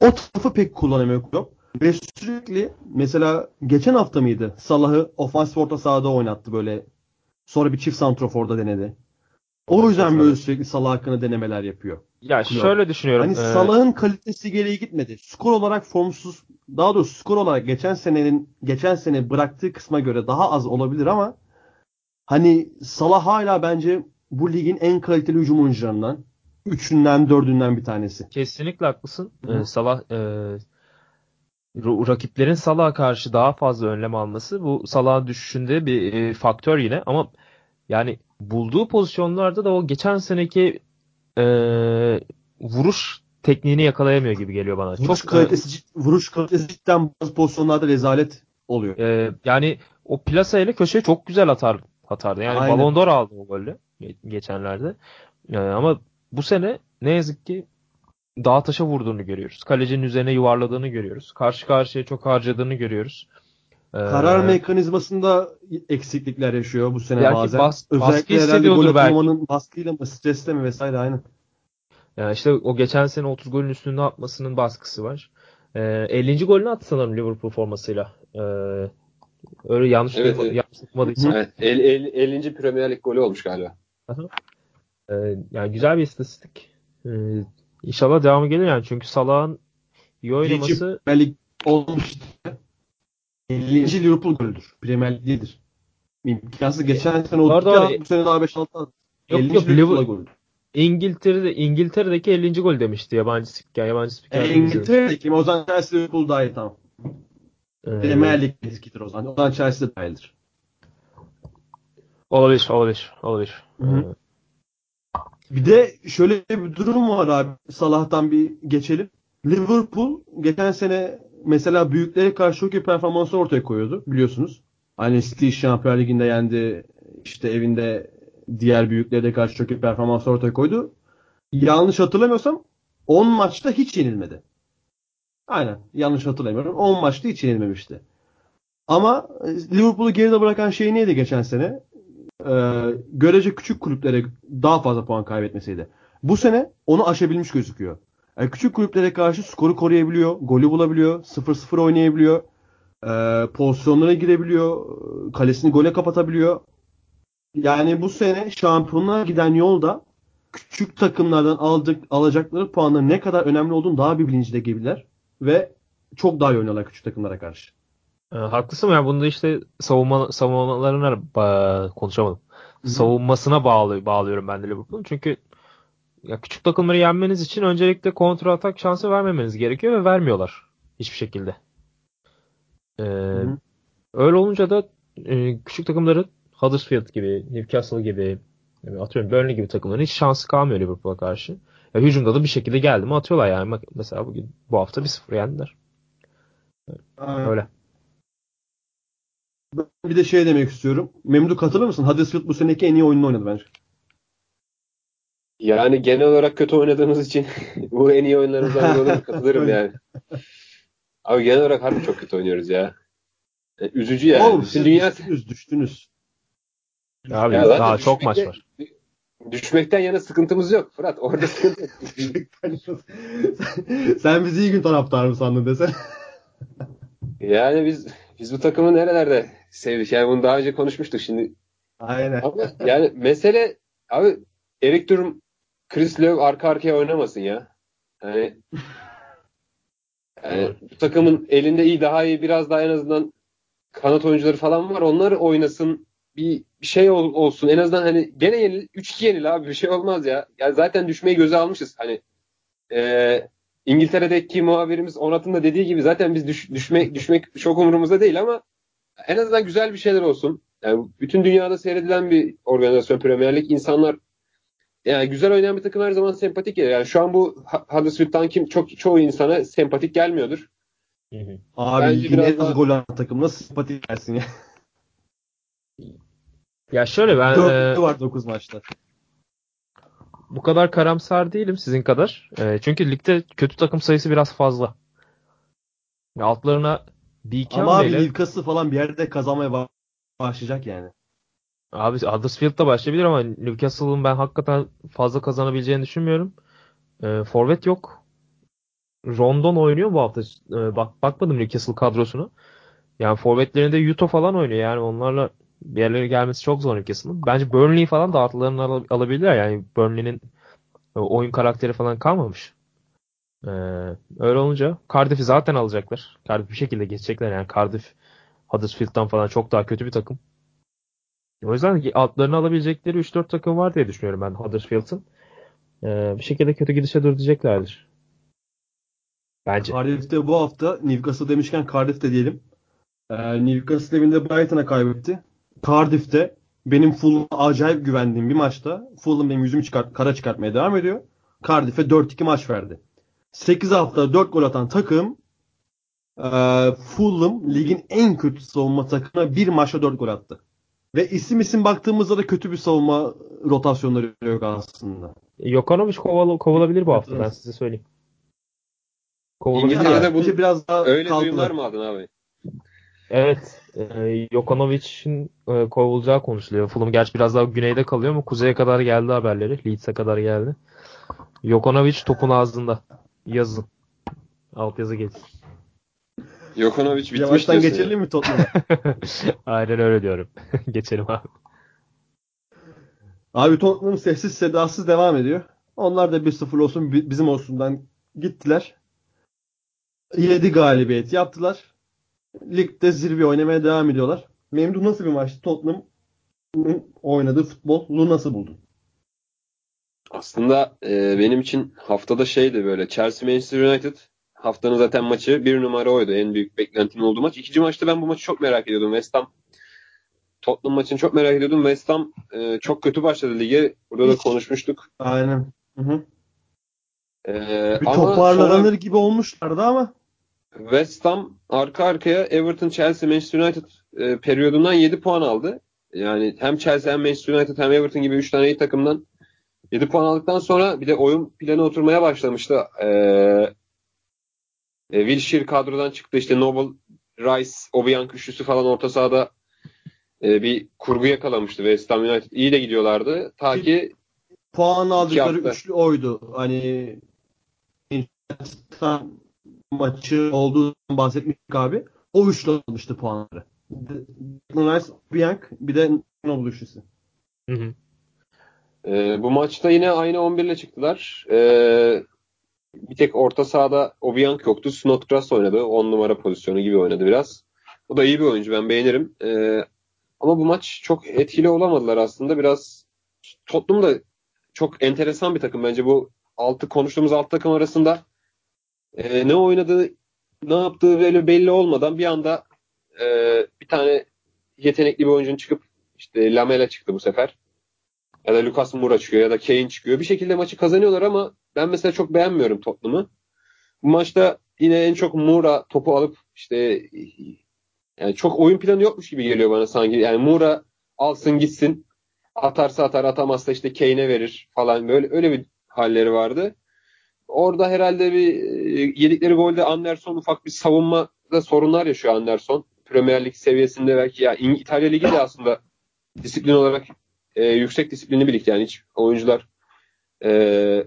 o tarafı pek kullanamıyor yok. Ve sürekli mesela geçen hafta mıydı? Salah'ı ofansif orta sahada oynattı böyle. Sonra bir çift santroforda denedi. O yüzden böyle sürekli Salah hakkında denemeler yapıyor. Ya Klopp. şöyle düşünüyorum. Hani ee, Salah'ın kalitesi geriye gitmedi. Skor olarak formsuz, daha doğrusu skor olarak geçen senenin geçen sene bıraktığı kısma göre daha az olabilir ama hani Salah hala bence bu ligin en kaliteli hücum oyuncularından. Üçünden, dördünden bir tanesi. Kesinlikle haklısın. Hı. Ee, Salah e, rakiplerin Salah'a karşı daha fazla önlem alması bu Salah'ın düşüşünde bir e, faktör yine ama yani bulduğu pozisyonlarda da o geçen seneki e, vuruş tekniğini yakalayamıyor gibi geliyor bana. Vuruş Çok e, kalitesi, vuruş kalitesi cidden bazı pozisyonlarda rezalet oluyor. e, yani o plaseyle köşeye çok güzel atar atardı. Yani Aynen. Ballon d'Or aldı o ge- geçenlerde. E, ama bu sene ne yazık ki dağ taşa vurduğunu görüyoruz. Kalecinin üzerine yuvarladığını görüyoruz. Karşı karşıya çok harcadığını görüyoruz. Ee, Karar mekanizmasında eksiklikler yaşıyor bu sene Belki bazen. bas- baskı Özellikle herhalde hissediyordur gol belki. atamamanın baskıyla mı, stresle mi vesaire aynı. yani işte o geçen sene 30 golün üstünde atmasının baskısı var. Ee, 50. golünü attı sanırım Liverpool formasıyla. Ee, öyle yanlış Evet, duyma- evet. yanlış okumadıysam. Evet, el, el, 50. Premier Lig golü olmuş galiba. Ee, yani güzel bir istatistik. Ee, inşallah devamı gelir yani çünkü Salah'ın iyi oynaması Premier Lig olmuş. 50. Liverpool golüdür. Premier Lig değildir. İmkansız. Geçen sene Doğru, 32 doğru. attı, bu sene daha 5-6 attı. Yok, 50. yok, Liverpool'a Liver- golü. İngiltere'de İngiltere'deki 50. gol demişti yabancı spiker. Yabancı spiker. E? İngiltere'deki o zaman Chelsea Liverpool daha iyi tamam. Ee, Premier Lig eskidir o zaman. O zaman Chelsea de dahildir. olabilir, olabilir, olabilir. Hı hı. Ee, Bir de şöyle bir durum var abi. Salah'tan bir geçelim. Liverpool geçen sene mesela büyüklere karşı çok iyi performansı ortaya koyuyordu biliyorsunuz. Hani City Şampiyonlar Ligi'nde yendi. işte evinde diğer büyüklere de karşı çok iyi performans ortaya koydu. Yanlış hatırlamıyorsam 10 maçta hiç yenilmedi. Aynen. Yanlış hatırlamıyorum. 10 maçta hiç yenilmemişti. Ama e, Liverpool'u geride bırakan şey neydi geçen sene? Ee, görece küçük kulüplere daha fazla puan kaybetmesiydi. Bu sene onu aşabilmiş gözüküyor. Yani küçük kulüplere karşı skoru koruyabiliyor, golü bulabiliyor, 0-0 oynayabiliyor, e, pozisyonlara girebiliyor, e, kalesini gole kapatabiliyor. Yani bu sene şampiyonluğa giden yolda küçük takımlardan aldık, alacakları puanların ne kadar önemli olduğunu daha bir bilincinde gibiler ve çok daha iyi oynuyorlar küçük takımlara karşı. E, haklısın yani bunda işte savunma savunmalarına ba- konuşamadım. Savunmasına bağlı bağlıyorum ben de Liverpool'un. Çünkü ya küçük takımları yenmeniz için öncelikle kontra atak şansı vermemeniz gerekiyor ve vermiyorlar hiçbir şekilde. Ee, öyle olunca da e, küçük takımları Huddersfield gibi, Newcastle gibi, yani atıyorum Burnley gibi takımların hiç şansı kalmıyor Liverpool'a karşı. Ya, hücumda da bir şekilde geldi mi atıyorlar yani. Mesela bugün bu hafta bir sıfır yendiler. Öyle. Ben bir de şey demek istiyorum. Memdu katılır mısın? Huddersfield bu seneki en iyi oyununu oynadı bence. Yani genel olarak kötü oynadığımız için bu en iyi oyunlarımızdan biri olur katılırım yani. Abi genel olarak harbi çok kötü oynuyoruz ya. Yani üzücü yani. Oğlum siz dünya... düştünüz, düştünüz. Abi ya daha çok maç var. Düşmekten yana sıkıntımız yok Fırat. Orada sıkıntı Sen bizi iyi gün taraftarı mı sandın desene. yani biz biz bu takımı nerelerde sevdik? Yani bunu daha önce konuşmuştuk şimdi. Aynen. Ama yani mesele abi Erik Durum Chris Löw arka arkaya oynamasın ya. Yani, yani bu takımın elinde iyi daha iyi biraz daha en azından kanat oyuncuları falan var. Onlar oynasın bir, şey ol, olsun. En azından hani gene yenil 3-2 yenil abi bir şey olmaz ya. Yani zaten düşmeyi göze almışız. Hani e, İngiltere'deki muhabirimiz Onat'ın da dediği gibi zaten biz düş, düşmek düşmek çok umurumuzda değil ama en azından güzel bir şeyler olsun. Yani bütün dünyada seyredilen bir organizasyon Premier Lig. İnsanlar yani güzel oynayan bir takım her zaman sempatik gelir. Yani şu an bu Huddersfield'dan kim çok çoğu insana sempatik gelmiyordur. Hı hı. Abi Bence yine az daha... gol atan takım nasıl sempatik gelsin ya? Ya şöyle ben 4 e, var 9 maçta. Bu kadar karamsar değilim sizin kadar. E, çünkü ligde kötü takım sayısı biraz fazla. Ya altlarına bir iki Ama abi Newcastle falan bir yerde kazanmaya başlayacak yani. Abi Huddersfield da başlayabilir ama Newcastle'ın ben hakikaten fazla kazanabileceğini düşünmüyorum. E, forvet yok. Rondon oynuyor bu hafta. E, bak bakmadım Newcastle kadrosunu. Yani forvetlerinde Yuto falan oynuyor. Yani onlarla bir yerlere gelmesi çok zor Newcastle'ın. Bence Burnley falan da artılarını al- alabilirler. Yani Burnley'nin e, oyun karakteri falan kalmamış. Ee, öyle olunca Cardiff'i zaten alacaklar. Cardiff bir şekilde geçecekler. Yani Cardiff Huddersfield'dan falan çok daha kötü bir takım. O yüzden altlarını alabilecekleri 3-4 takım var diye düşünüyorum ben Huddersfield'ın. Ee, bir şekilde kötü gidişe durduracaklardır. Bence. Cardiff'te bu hafta Newcastle demişken Cardiff'te diyelim. Ee, Newcastle evinde Brighton'a kaybetti. Cardiff'te benim Fulham'a acayip güvendiğim bir maçta Fulham benim yüzümü çıkart, kara çıkartmaya devam ediyor. Cardiff'e 4-2 maç verdi. 8 hafta 4 gol atan takım e, Fulham ligin en kötü savunma takımına bir maçta 4 gol attı. Ve isim isim baktığımızda da kötü bir savunma rotasyonları yok aslında. Jokanovic koval kovulabilir bu hafta ben size söyleyeyim. Kovulabilir İngiltere'de yani. bu biraz daha öyle duyumlar mı aldın abi? Evet. E, Jokanovic'in e, kovulacağı konuşuluyor. Fulham gerçi biraz daha güneyde kalıyor ama kuzeye kadar geldi haberleri. Leeds'e kadar geldi. Jokanovic topun ağzında. Yazın. Alt yazı geçsin. Jokanovic bitmiş Yavaştan geçelim ya. mi Tottenham'a? Aynen öyle diyorum. geçelim abi. Abi Tottenham sessiz sedasız devam ediyor. Onlar da 1-0 olsun bizim olsundan gittiler. 7 galibiyet yaptılar ligde zirve oynamaya devam ediyorlar. Memdu nasıl bir maçtı? Tottenham'ın oynadığı futbolu nasıl buldun? Aslında e, benim için haftada şeydi böyle Chelsea Manchester United haftanın zaten maçı bir numara oydu. En büyük beklentim olduğu maç. İkinci maçta ben bu maçı çok merak ediyordum. West Ham Tottenham maçını çok merak ediyordum. West Ham e, çok kötü başladı lige. Burada da konuşmuştuk. Aynen. Hı hı. Ee, bir toparlanır sonra... gibi olmuşlardı ama West Ham arka arkaya Everton, Chelsea, Manchester United e, periyodundan 7 puan aldı. Yani hem Chelsea hem Manchester United hem Everton gibi 3 tane iyi takımdan 7 puan aldıktan sonra bir de oyun planı oturmaya başlamıştı. Ee, e, Wilshere kadrodan çıktı. İşte Noble, Rice, Obiang üçlüsü falan orta sahada e, bir kurgu yakalamıştı West Ham United. İyi de gidiyorlardı. Ta ki puan aldıkları üçlü oydu. Hani maçı olduğundan bahsetmiştik abi. O üçlü almıştı puanları. Nice, Bianc bir de Noble üçlüsü. Hı hı. Ee, bu maçta yine aynı 11 ile çıktılar. Ee, bir tek orta sahada Obiang yoktu. Snodgrass oynadı. 10 numara pozisyonu gibi oynadı biraz. O da iyi bir oyuncu. Ben beğenirim. Ee, ama bu maç çok etkili olamadılar aslında. Biraz Tottenham da çok enteresan bir takım. Bence bu altı konuştuğumuz alt takım arasında e, ne oynadığı ne yaptığı böyle belli olmadan bir anda e, bir tane yetenekli bir oyuncunun çıkıp işte Lamela çıktı bu sefer. Ya da Lucas Moura çıkıyor ya da Kane çıkıyor. Bir şekilde maçı kazanıyorlar ama ben mesela çok beğenmiyorum Tottenham'ı. Bu maçta yine en çok Moura topu alıp işte yani çok oyun planı yokmuş gibi geliyor bana sanki. Yani Moura alsın gitsin. Atarsa atar atamazsa işte Kane'e verir falan böyle öyle bir halleri vardı. Orada herhalde bir e, yedikleri golde Anderson ufak bir savunmada sorunlar yaşıyor Anderson. Premier Lig seviyesinde belki ya İtalya Ligi de aslında disiplin olarak e, yüksek disiplinli bir lig yani hiç oyuncular e,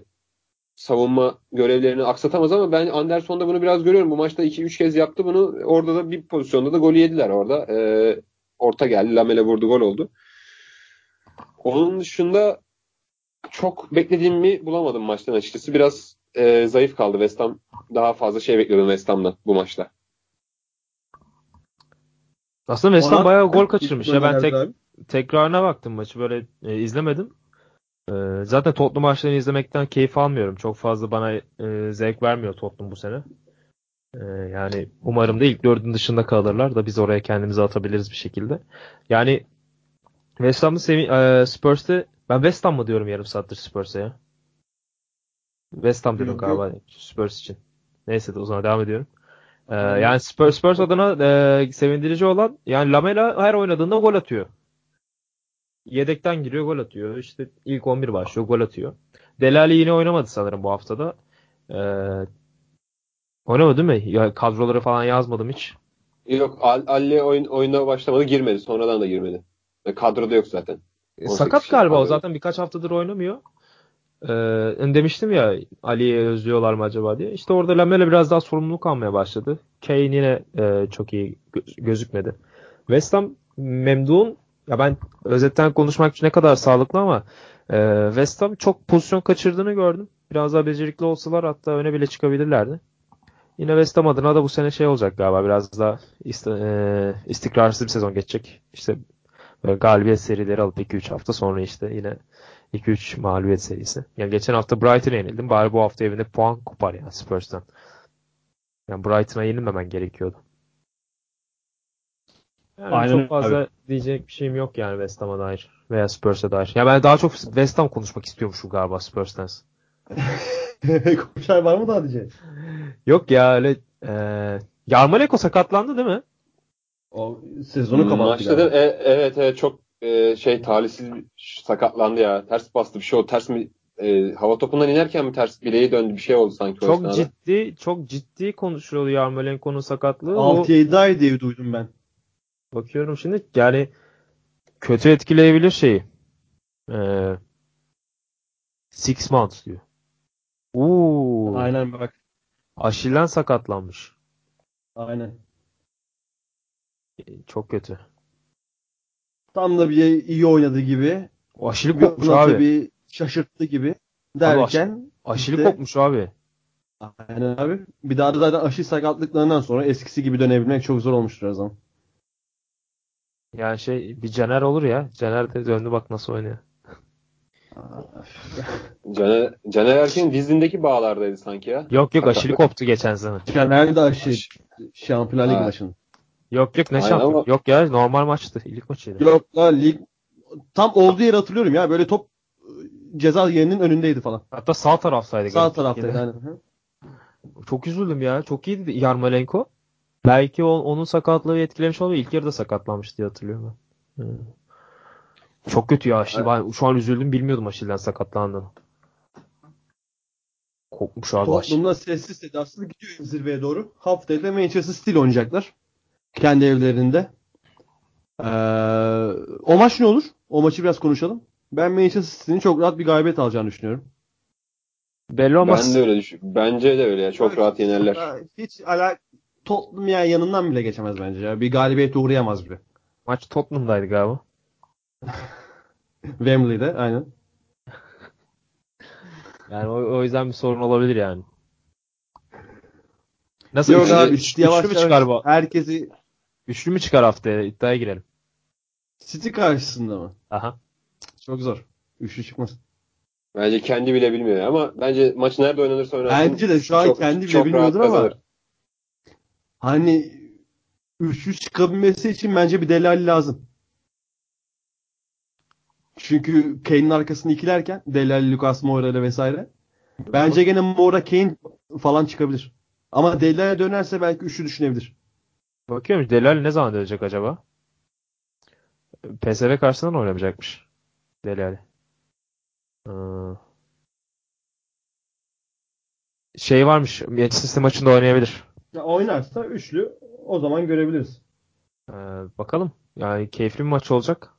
savunma görevlerini aksatamaz ama ben Anderson'da bunu biraz görüyorum. Bu maçta 2-3 kez yaptı bunu. Orada da bir pozisyonda da golü yediler orada. E, orta geldi. Lamele vurdu gol oldu. Onun dışında çok beklediğimi bulamadım maçtan açıkçası. Biraz e, zayıf kaldı West Ham. Daha fazla şey bekliyordum West Ham'dan bu maçta. Aslında West Ham bayağı gol kaçırmış. Ya ben tek, tekrarına baktım maçı böyle e, izlemedim. E, zaten Tottenham maçlarını izlemekten keyif almıyorum. Çok fazla bana e, zevk vermiyor Tottenham bu sene. E, yani umarım da ilk dördün dışında kalırlar da biz oraya kendimizi atabiliriz bir şekilde. Yani West Ham'ı sevi- e, Spurs'te ben West Ham mı diyorum yarım saattir Spurs'e ya? West Ham dedim galiba Spurs için. Neyse de o zaman devam ediyorum. Ee, yani Spurs, Spurs adına e, sevindirici olan yani Lamela her oynadığında gol atıyor. Yedekten giriyor gol atıyor. İşte ilk 11 başlıyor gol atıyor. Delali yine oynamadı sanırım bu haftada. Ee, oynamadı değil mi? Ya, kadroları falan yazmadım hiç. Yok Alli oyun, oyuna başlamadı girmedi. Sonradan da girmedi. Kadroda yok zaten. E, sakat galiba o zaten birkaç haftadır oynamıyor. Ee, demiştim ya Ali'yi özlüyorlar mı acaba diye. İşte orada Lamela biraz daha sorumluluk almaya başladı. Kane yine e, çok iyi gö- gözükmedi. West Ham memnun. Ya ben özetten konuşmak için ne kadar sağlıklı ama e, West Ham çok pozisyon kaçırdığını gördüm. Biraz daha becerikli olsalar hatta öne bile çıkabilirlerdi. Yine West Ham adına da bu sene şey olacak galiba biraz daha ist- e, istikrarsız bir sezon geçecek. İşte böyle galibiyet serileri alıp 2-3 hafta sonra işte yine 2-3 mağlubiyet serisi. Yani geçen hafta Brighton'a yenildim. Bari bu hafta evinde puan kopar yani Spurs'tan. Yani Brighton'a yenilmemen gerekiyordu. Yani Aynen çok fazla abi. diyecek bir şeyim yok yani West Ham'a dair veya Spurs'a dair. Ya ben daha çok West Ham konuşmak istiyormuşum galiba Spurs'tan. Konuşar var mı daha diyecek? Yok ya öyle e, Yarmolenko sakatlandı değil mi? O sezonu kapattı. Maçta da, e, evet evet çok e, şey talihsiz sakatlandı ya. Ters bastı bir şey oldu. Ters mi e, hava topundan inerken mi ters bileği döndü bir şey oldu sanki. Çok ciddi çok ciddi konuşuluyor Yarmolenko'nun sakatlığı. 6-7 ay diye duydum ben. Bakıyorum şimdi yani kötü etkileyebilir şeyi. Ee, six months diyor. Uuu. Aynen bak. Aşilden sakatlanmış. Aynen. Çok kötü. Tam da bir iyi oynadı gibi. O aşili kopmuş abi. Bir şaşırttı gibi derken. Abi aşili işte, kopmuş abi. Aynen abi. Bir daha da zaten aşı sakatlıklarından sonra eskisi gibi dönebilmek çok zor olmuştur o zaman. Yani şey bir Caner olur ya. Caner de döndü bak nasıl oynuyor. Caner, Caner Erkin dizindeki bağlardaydı sanki ya. Yok yok aşili koptu geçen sene. Caner de aşı. Şampiyonlar Ligi maçında. Yok yok ne şampiyon? Ama... Yok ya normal maçtı. İlk maçıydı. Yok la lig tam olduğu yeri hatırlıyorum ya. Böyle top ceza yerinin önündeydi falan. Hatta sağ taraftaydı. Sağ taraftaydı aynen. Çok üzüldüm ya. Çok iyiydi Yarmolenko. Belki on, onun sakatlığı etkilemiş olabilir. İlk yarıda sakatlanmış diye hatırlıyorum ben. Hmm. Çok kötü ya Aşil. Ben şu an üzüldüm. Bilmiyordum Aşil'den sakatlandığını. Kopmuş abi. Tottenham'da sessiz sedasız gidiyor zirveye doğru. Haftaya da Manchester City oynayacaklar. Kendi evlerinde. Ee, o maç ne olur? O maçı biraz konuşalım. Ben Manchester City'nin çok rahat bir galibiyet alacağını düşünüyorum. Belli olmaz. Ben de öyle düşünüyorum. Bence de öyle ya. Çok evet, rahat yenerler. Hiç ala Tottenham yani yanından bile geçemez bence ya. Bir galibiyete uğrayamaz bile. Maç Tottenham'daydı galiba. Wembley'de aynen. yani o, o yüzden bir sorun olabilir yani. Nasıl Yok abi üç, yavaş, yavaş galiba. Herkesi Üçlü mü çıkar haftaya? İddiaya girelim. City karşısında mı? Aha. Çok zor. Üçlü çıkmaz. Bence kendi bile bilmiyor ama bence maç nerede oynanırsa oynasın. Bence de şu an çok- kendi bile bilmiyordur ama kazanır. Hani üçlü çıkabilmesi için bence bir Delali lazım. Çünkü Kane'in arkasını ikilerken Delali, Lucas Moura ile vesaire. Bence gene Moura Kane falan çıkabilir. Ama Delali dönerse belki üçlü düşünebilir. Bakıyorum Delal ne zaman dönecek acaba? PSV karşısında mı oynamayacakmış? Delal. Ee, Şey varmış. Manchester maçında oynayabilir. Ya oynarsa üçlü o zaman görebiliriz. Ee, bakalım. Yani keyifli bir maç olacak.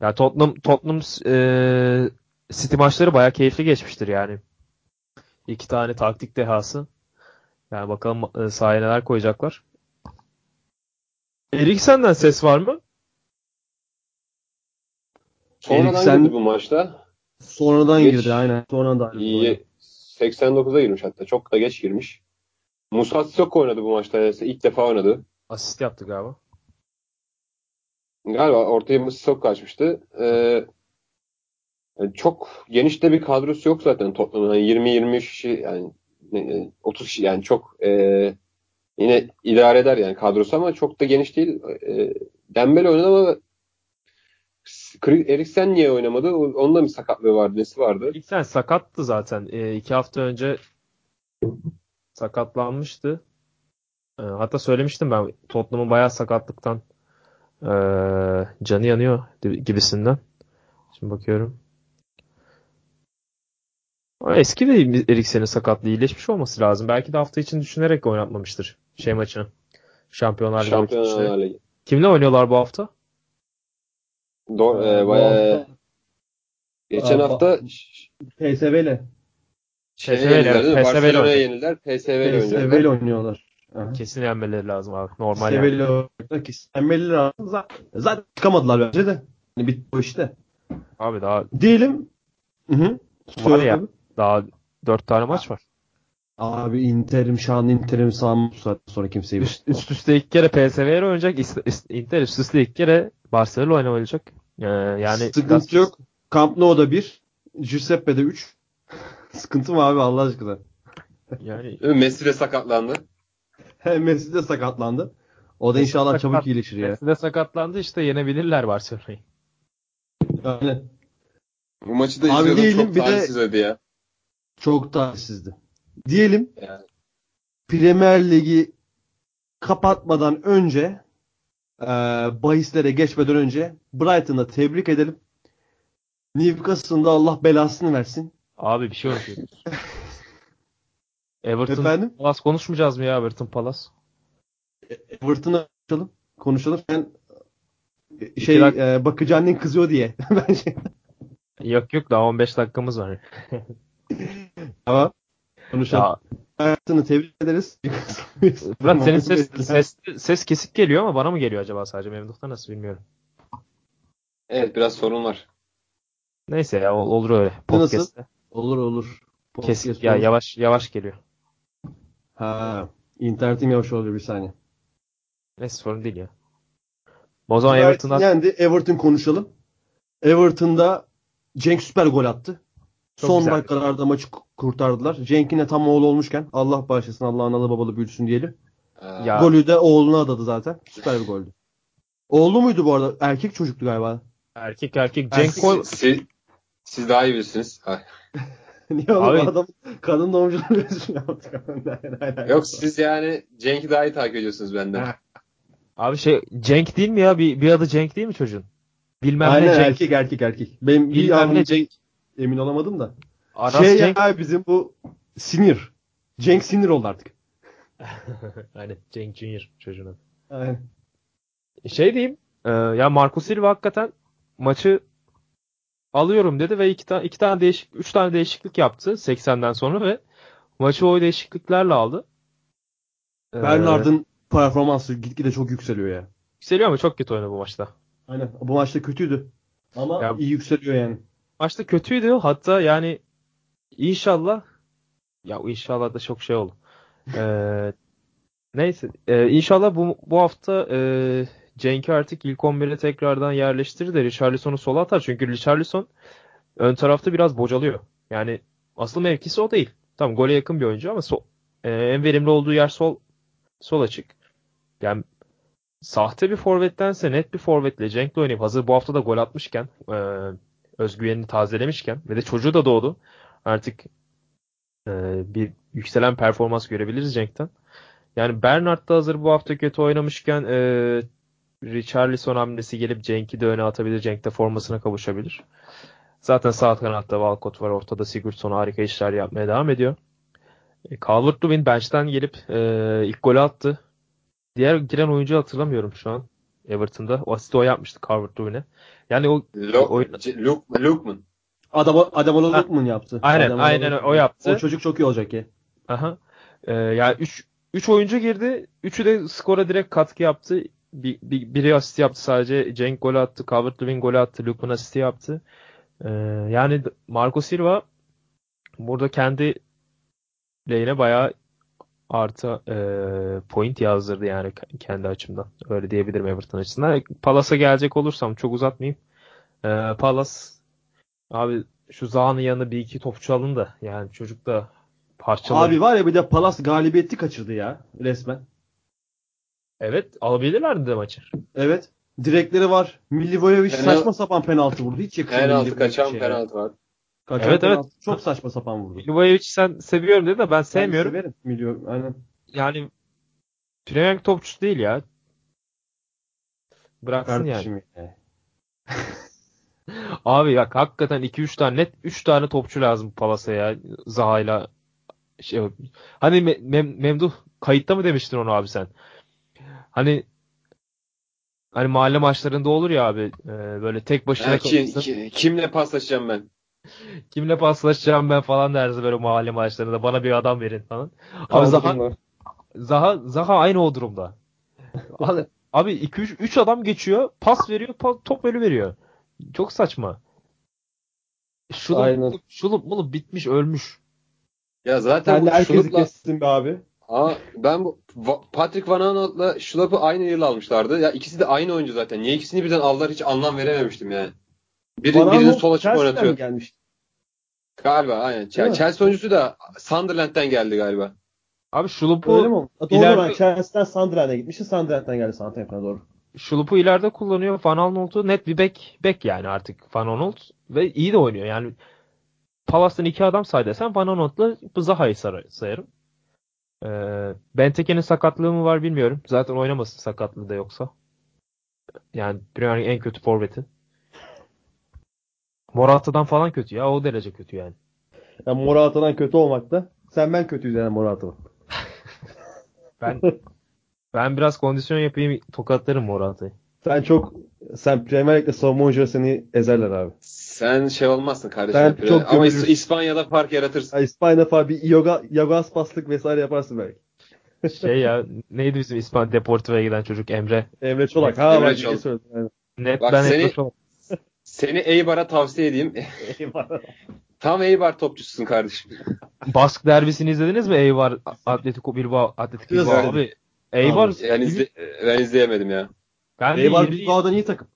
Ya Tottenham Tottenham e, City maçları bayağı keyifli geçmiştir yani. İki tane taktik dehası. Yani bakalım e, sahaya neler koyacaklar. Eriksen'den ses var mı? Sonradan Eriksen- girdi bu maçta. Sonradan Geç. girdi aynen. Sonradan da İyi, 89'a girmiş hatta. Çok da geç girmiş. Musa Sissoko oynadı bu maçta. İlk defa oynadı. Asist yaptı galiba. Galiba ortaya Sissoko açmıştı. Ee, yani çok geniş de bir kadrosu yok zaten Tottenham'ın. Yani 20-23 kişi yani ne- 30 kişi yani çok e, yine idare eder yani kadrosu ama çok da geniş değil. E, Dembele oynadı ama Eriksen niye oynamadı? O- Onun da bir sakatlığı vardı. Nesi vardı? Eriksen sakattı zaten. E, iki hafta önce sakatlanmıştı. E, hatta söylemiştim ben Tottenham'ın bayağı sakatlıktan e, canı yanıyor gibisinden. Şimdi bakıyorum. Eski de Eriksen'in sakatlığı iyileşmiş olması lazım. Belki de hafta için düşünerek oynatmamıştır şey maçını. Şampiyonlar Şampiyonlar. Ligi. Kimle oynuyorlar bu hafta? Do- e, Bu bayağı- hafta geçen hafta PSV ile şeye PSV 'le, yenildiler Barcelona'ya yenildiler. PSV ile PSV ile oynayacaklar. oynuyorlar. Aha. Kesin yenmeleri lazım abi. Normal PSV yani. oynayacaklar. Kesinlenmeleri lazım. Zaten, zaten çıkamadılar bence de. Yani bitti bu işte. Abi daha Diyelim. Hı hı. Var ya. abi. daha dört tane maç var. Abi Inter'im şu an Inter'im sağım bu saatten sonra kimseyi Üst, üst üste iki kere PSV ile oynayacak. Inter üst üste iki kere Barcelona oynamayacak. Ee, yani Sıkıntı biraz- yok. Camp Nou'da 1. Giuseppe'de 3. Sıkıntı mı abi Allah aşkına? Yani? Messi de sakatlandı. Messi de sakatlandı. O da Messi inşallah sakat- çabuk iyileşir ya. Messi de sakatlandı işte yenebilirler Barcelona'yı. Yani Bu maçı da Abi izliyordum. diyelim Çok bir de- talihsiz ödü ya. çok talihsizdi. Diyelim Yani. Premier Ligi kapatmadan önce e, bahislere geçmeden önce Brighton'ı tebrik edelim. Newcastle'ın da Allah belasını versin. Abi bir şey unutuyoruz. Everton Efendim? Palace konuşmayacağız mı ya Everton Palace? Everton'ı konuşalım. Konuşalım. Ben İki şey dak- e, bakıcı annen kızıyor diye. ben şey, Yok yok daha 15 dakikamız var. tamam. Konuşalım. Ya, Everton'ı tebrik ederiz. Murat senin ses, ses, ses kesik geliyor ama bana mı geliyor acaba sadece Memduh'ta nasıl bilmiyorum. Evet biraz sorun var. Neyse ya ol- olur öyle. Nasıl? Olur olur. Kesik Podcast ya olur. yavaş yavaş geliyor. Ha, internetim yavaş oluyor bir saniye. Neyse sorun değil ya. O zaman Everton'dan yendi. Everton konuşalım. Everton'da Cenk süper gol attı. Çok Son güzel. dakikalarda maçı kurtardılar. Cenk'in de tam oğlu olmuşken Allah bağışlasın Allah analı babalı büyüsün diyelim. Ya. Golü de oğluna adadı zaten. Süper bir goldü. Oğlu muydu bu arada? Erkek çocuktu galiba. erkek erkek Cenk siz, Koy siz, siz daha iyi bilirsiniz. Niye oğlum Abi- adam kadın doğumculuğu yaptık. Yok siz yani Cenk'i daha iyi takip ediyorsunuz benden. Abi şey Cenk değil mi ya? Bir, bir adı Cenk değil mi çocuğun? Bilmem Aynen ne Cenk. erkek erkek erkek. Benim bir Bilmem an ne Cenk. emin olamadım da. Aras şey Cenk. ya bizim bu sinir. Cenk sinir oldu artık. Aynen Cenk Junior çocuğun adı. Aynen. Şey diyeyim. e, ya Marco Silva hakikaten maçı alıyorum dedi ve iki, tane iki tane değişik üç tane değişiklik yaptı 80'den sonra ve maçı o değişikliklerle aldı. E, Bernard'ın performansı gitgide çok yükseliyor ya. yükseliyor ama çok kötü oynadı bu maçta. Aynen. Bu maçta kötüydü. Ama Ya- iyi yükseliyor yani. Maçta kötüydü. Hatta yani inşallah ya inşallah da çok şey oldu. Ee, Neyse. E, inşallah bu, bu hafta e, Cenk'i artık ilk 11'e tekrardan yerleştirir de Richarlison'u sola atar. Çünkü Richarlison ön tarafta biraz bocalıyor. Yani asıl mevkisi o değil. Tamam gole yakın bir oyuncu ama so, e, en verimli olduğu yer sol sol açık. Yani sahte bir forvettense net bir forvetle Cenk'le oynayıp hazır bu hafta da gol atmışken e, özgüvenini tazelemişken ve de çocuğu da doğdu. Artık e, bir yükselen performans görebiliriz Cenk'ten. Yani Bernard da hazır bu hafta kötü oynamışken e, Richarlison hamlesi gelip Cenk'i de öne atabilir. Cenk de formasına kavuşabilir. Zaten sağ kanatta Walcott var. Ortada Sigurdsson harika işler yapmaya devam ediyor. E, Calvert-Lewin bench'ten gelip e, ilk golü attı. Diğer giren oyuncu hatırlamıyorum şu an. Everton'da. O asisti o yapmıştı Calvert-Lewin'e. Yani o. Luke, Lukeman. Adam Adam Lukman yaptı. Aynen Adam aynen o yaptı. O çocuk çok iyi olacak ya. Aha. Ee, yani 3 3 oyuncu girdi. Üçü de skora direkt katkı yaptı. Bir, bir, biri asist yaptı sadece. Cenk gol attı. Calvert-Lewin gol attı. Lukman asisti yaptı. Ee, yani Marco Silva burada kendi lehine bayağı artı e, point yazdırdı yani kendi açımdan. Öyle diyebilirim Everton açısından. Palas'a gelecek olursam çok uzatmayayım. E, Palas abi şu Zaha'nın yanına bir iki topçu alın da yani çocuk da parçalı. Abi var ya bir de Palas galibiyeti kaçırdı ya resmen. Evet alabilirlerdi de maçı. Evet. Direkleri var. Milivojevic Penal- saçma sapan penaltı vurdu. Hiç yakışmadı. Penaltı kaçan ya. penaltı var. Kaçan Evet, penaltı. Çok saçma sapan vurdu. Milivojevic'i sen seviyorum dedi de ben sevmiyorum. Ben severim. Milio, aynen. Yani Premier Lig topçusu değil ya. Bıraksın yani. Kardeşim ya. Abi ya hakikaten 2-3 tane net 3 tane topçu lazım Palas'a ya. Zaha'yla şey hani Me- Mem- Memduh kayıtta mı demiştin onu abi sen? Hani hani mahalle maçlarında olur ya abi e, böyle tek başına Ha, kim, ki- kimle paslaşacağım ben? Kimle paslaşacağım ben falan derdi böyle mahalle maçlarında bana bir adam verin falan. Abi Zaha, Zaha, Zaha aynı o durumda. Abi, abi 2 3 3 adam geçiyor, pas veriyor, pa- top ölü veriyor. Çok saçma. Şulup, Aynen. şulup mulup bitmiş, ölmüş. Ya zaten Sen bu herkesi Şulup'la kestin be abi. Aa, ben bu Va- Patrick Van Aanholt'la Schlupp'ı aynı yıl almışlardı. Ya ikisi de aynı oyuncu zaten. Niye ikisini birden aldılar hiç anlam verememiştim yani. Biri, Van birini Aanholt sol açık Chelsea'den oynatıyor. mi gelmiş? Galiba aynen. Değil Chelsea, mi? Oyuncusu da Sunderland'den geldi galiba. Abi Şulup'u Öyle mi Doğru ileride- lan. Chelsea'den Sunderland'e gitmişti. Sunderland'den geldi Southampton'a doğru. Şulup'u ileride kullanıyor. Van Aanholt'u net bir bek bek yani artık Van Aanholt ve iyi de oynuyor. Yani Palas'tan iki adam say desen Van Aanholt'la Zaha'yı sayarım. Ee, Benteke'nin sakatlığı mı var bilmiyorum. Zaten oynamasın sakatlığı da yoksa. Yani Premier en kötü forveti. Morata'dan falan kötü ya. O derece kötü yani. Yani Morata'dan kötü olmakta. Sen ben kötüyüz yani Morata'dan. Ben ben biraz kondisyon yapayım tokatlarım Morata'yı. Sen çok sen Premier Lig'de savunma oyuncuları seni ezerler abi. Sen şey olmazsın kardeşim. Sen Böyle. çok Ama gömülürsün. İs- İspanya'da fark yaratırsın. Ya İspanya'da falan bir yoga, yoga paslık vesaire yaparsın belki. Şey ya neydi bizim İspan Deportivo'ya giden çocuk Emre. Emre Çolak. Ha Emre bak Çolak. Aynen. Net Bak ben seni- Emre Çolak. Seni Eibar'a tavsiye edeyim. Eyvallah. Tam Eibar topçususun kardeşim. Bask derbisini izlediniz mi? Eibar Atletico Bilbao Atletico Bilbao abi. Eibar Ben, izle, ben izleyemedim ya. Ben 20 Bilbao'dan iyi takım.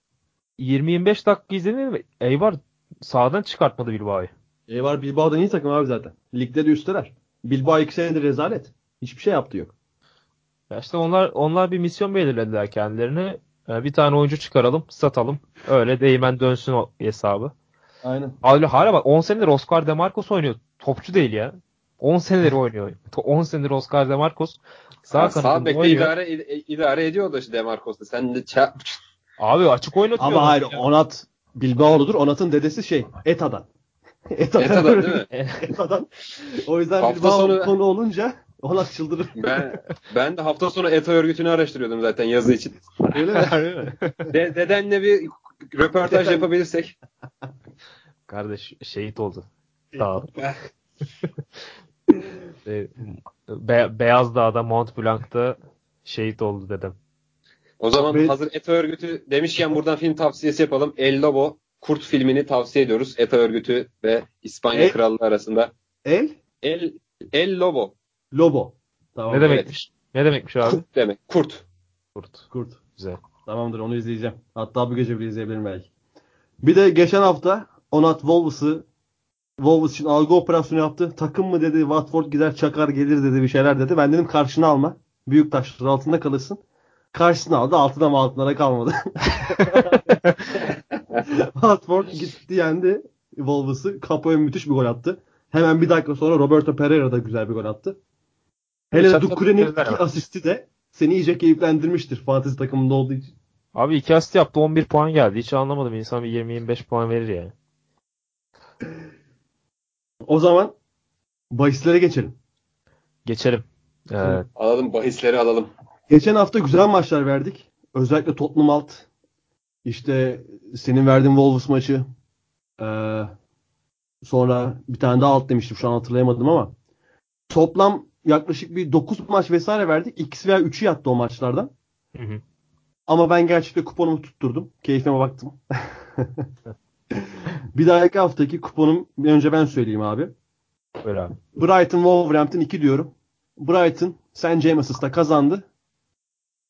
20-25 dakika izledim mi? Eibar sağdan çıkartmadı Bilbao'yu. Eyvallah Bilbao'dan iyi takım abi zaten. Ligde de üsteler. Bilbao iki senedir rezalet. Hiçbir şey yaptı yok. Ya işte onlar onlar bir misyon belirlediler kendilerine. Bir tane oyuncu çıkaralım, satalım. Öyle değmen dönsün o hesabı. Aynen. Abi hala bak 10 senedir Oscar Demarcos oynuyor. Topçu değil ya. 10 senedir oynuyor. 10 senedir Oscar Demarcos sağ Sağ, kanadında bekle oynuyor. idare, id- idare ediyor da işte Demarcos'ta. Sen de ça- Abi açık oynatıyor. Ama hayır Ya. Onat Bilbao'ludur. Onat'ın dedesi şey Eta'dan. Eta'dan. Eta'dan değil mi? Eta'dan. O yüzden Hafta Bilbao sonu- konu olunca Onat çıldırır. Ben ben de hafta sonu ETA örgütünü araştırıyordum zaten yazı için. Öyle mi? Harbi mi? De, dedenle bir röportaj Deden- yapabilirsek. Kardeş şehit oldu. Sağ ol. Şey, Be- Beyaz Dağ'da Mont Blanc'ta şehit oldu dedem. O zaman Ben- hazır ETA örgütü demişken buradan film tavsiyesi yapalım. El Lobo Kurt filmini tavsiye ediyoruz. ETA örgütü ve İspanya El- Krallığı arasında. El El El Lobo. Lobo. Tamam. ne demekmiş? Ne demekmiş abi? Kurt demek. Kurt. Kurt. Kurt. Güzel. Tamamdır onu izleyeceğim. Hatta bu gece bile izleyebilirim belki. Bir de geçen hafta Onat Wolves'ı Wolves için algı operasyonu yaptı. Takım mı dedi Watford gider çakar gelir dedi bir şeyler dedi. Ben dedim karşına alma. Büyük taşlar altında kalırsın. Karşısına aldı altına mı altına kalmadı. Watford gitti yendi Wolves'ı. Capo'ya müthiş bir gol attı. Hemen bir dakika sonra Roberto Pereira da güzel bir gol attı. Hele Dukure'nin iki asisti de seni iyice keyiflendirmiştir fantezi takımında olduğu için. Abi iki asist yaptı 11 puan geldi. Hiç anlamadım. İnsan bir 20-25 puan verir yani. O zaman bahislere geçelim. Geçelim. Ee, Alalım bahisleri alalım. Geçen hafta güzel maçlar verdik. Özellikle Tottenham alt. İşte senin verdiğin Wolves maçı. Ee, sonra bir tane daha alt demiştim. Şu an hatırlayamadım ama. Toplam yaklaşık bir 9 maç vesaire verdik. İkisi veya 3'ü yattı o maçlardan. hı hı. Ama ben gerçekten kuponumu tutturdum. Keyfime baktım. bir dahaki haftaki kuponum önce ben söyleyeyim abi. Böyle abi. Brighton Wolverhampton 2 diyorum. Brighton St. James'da kazandı.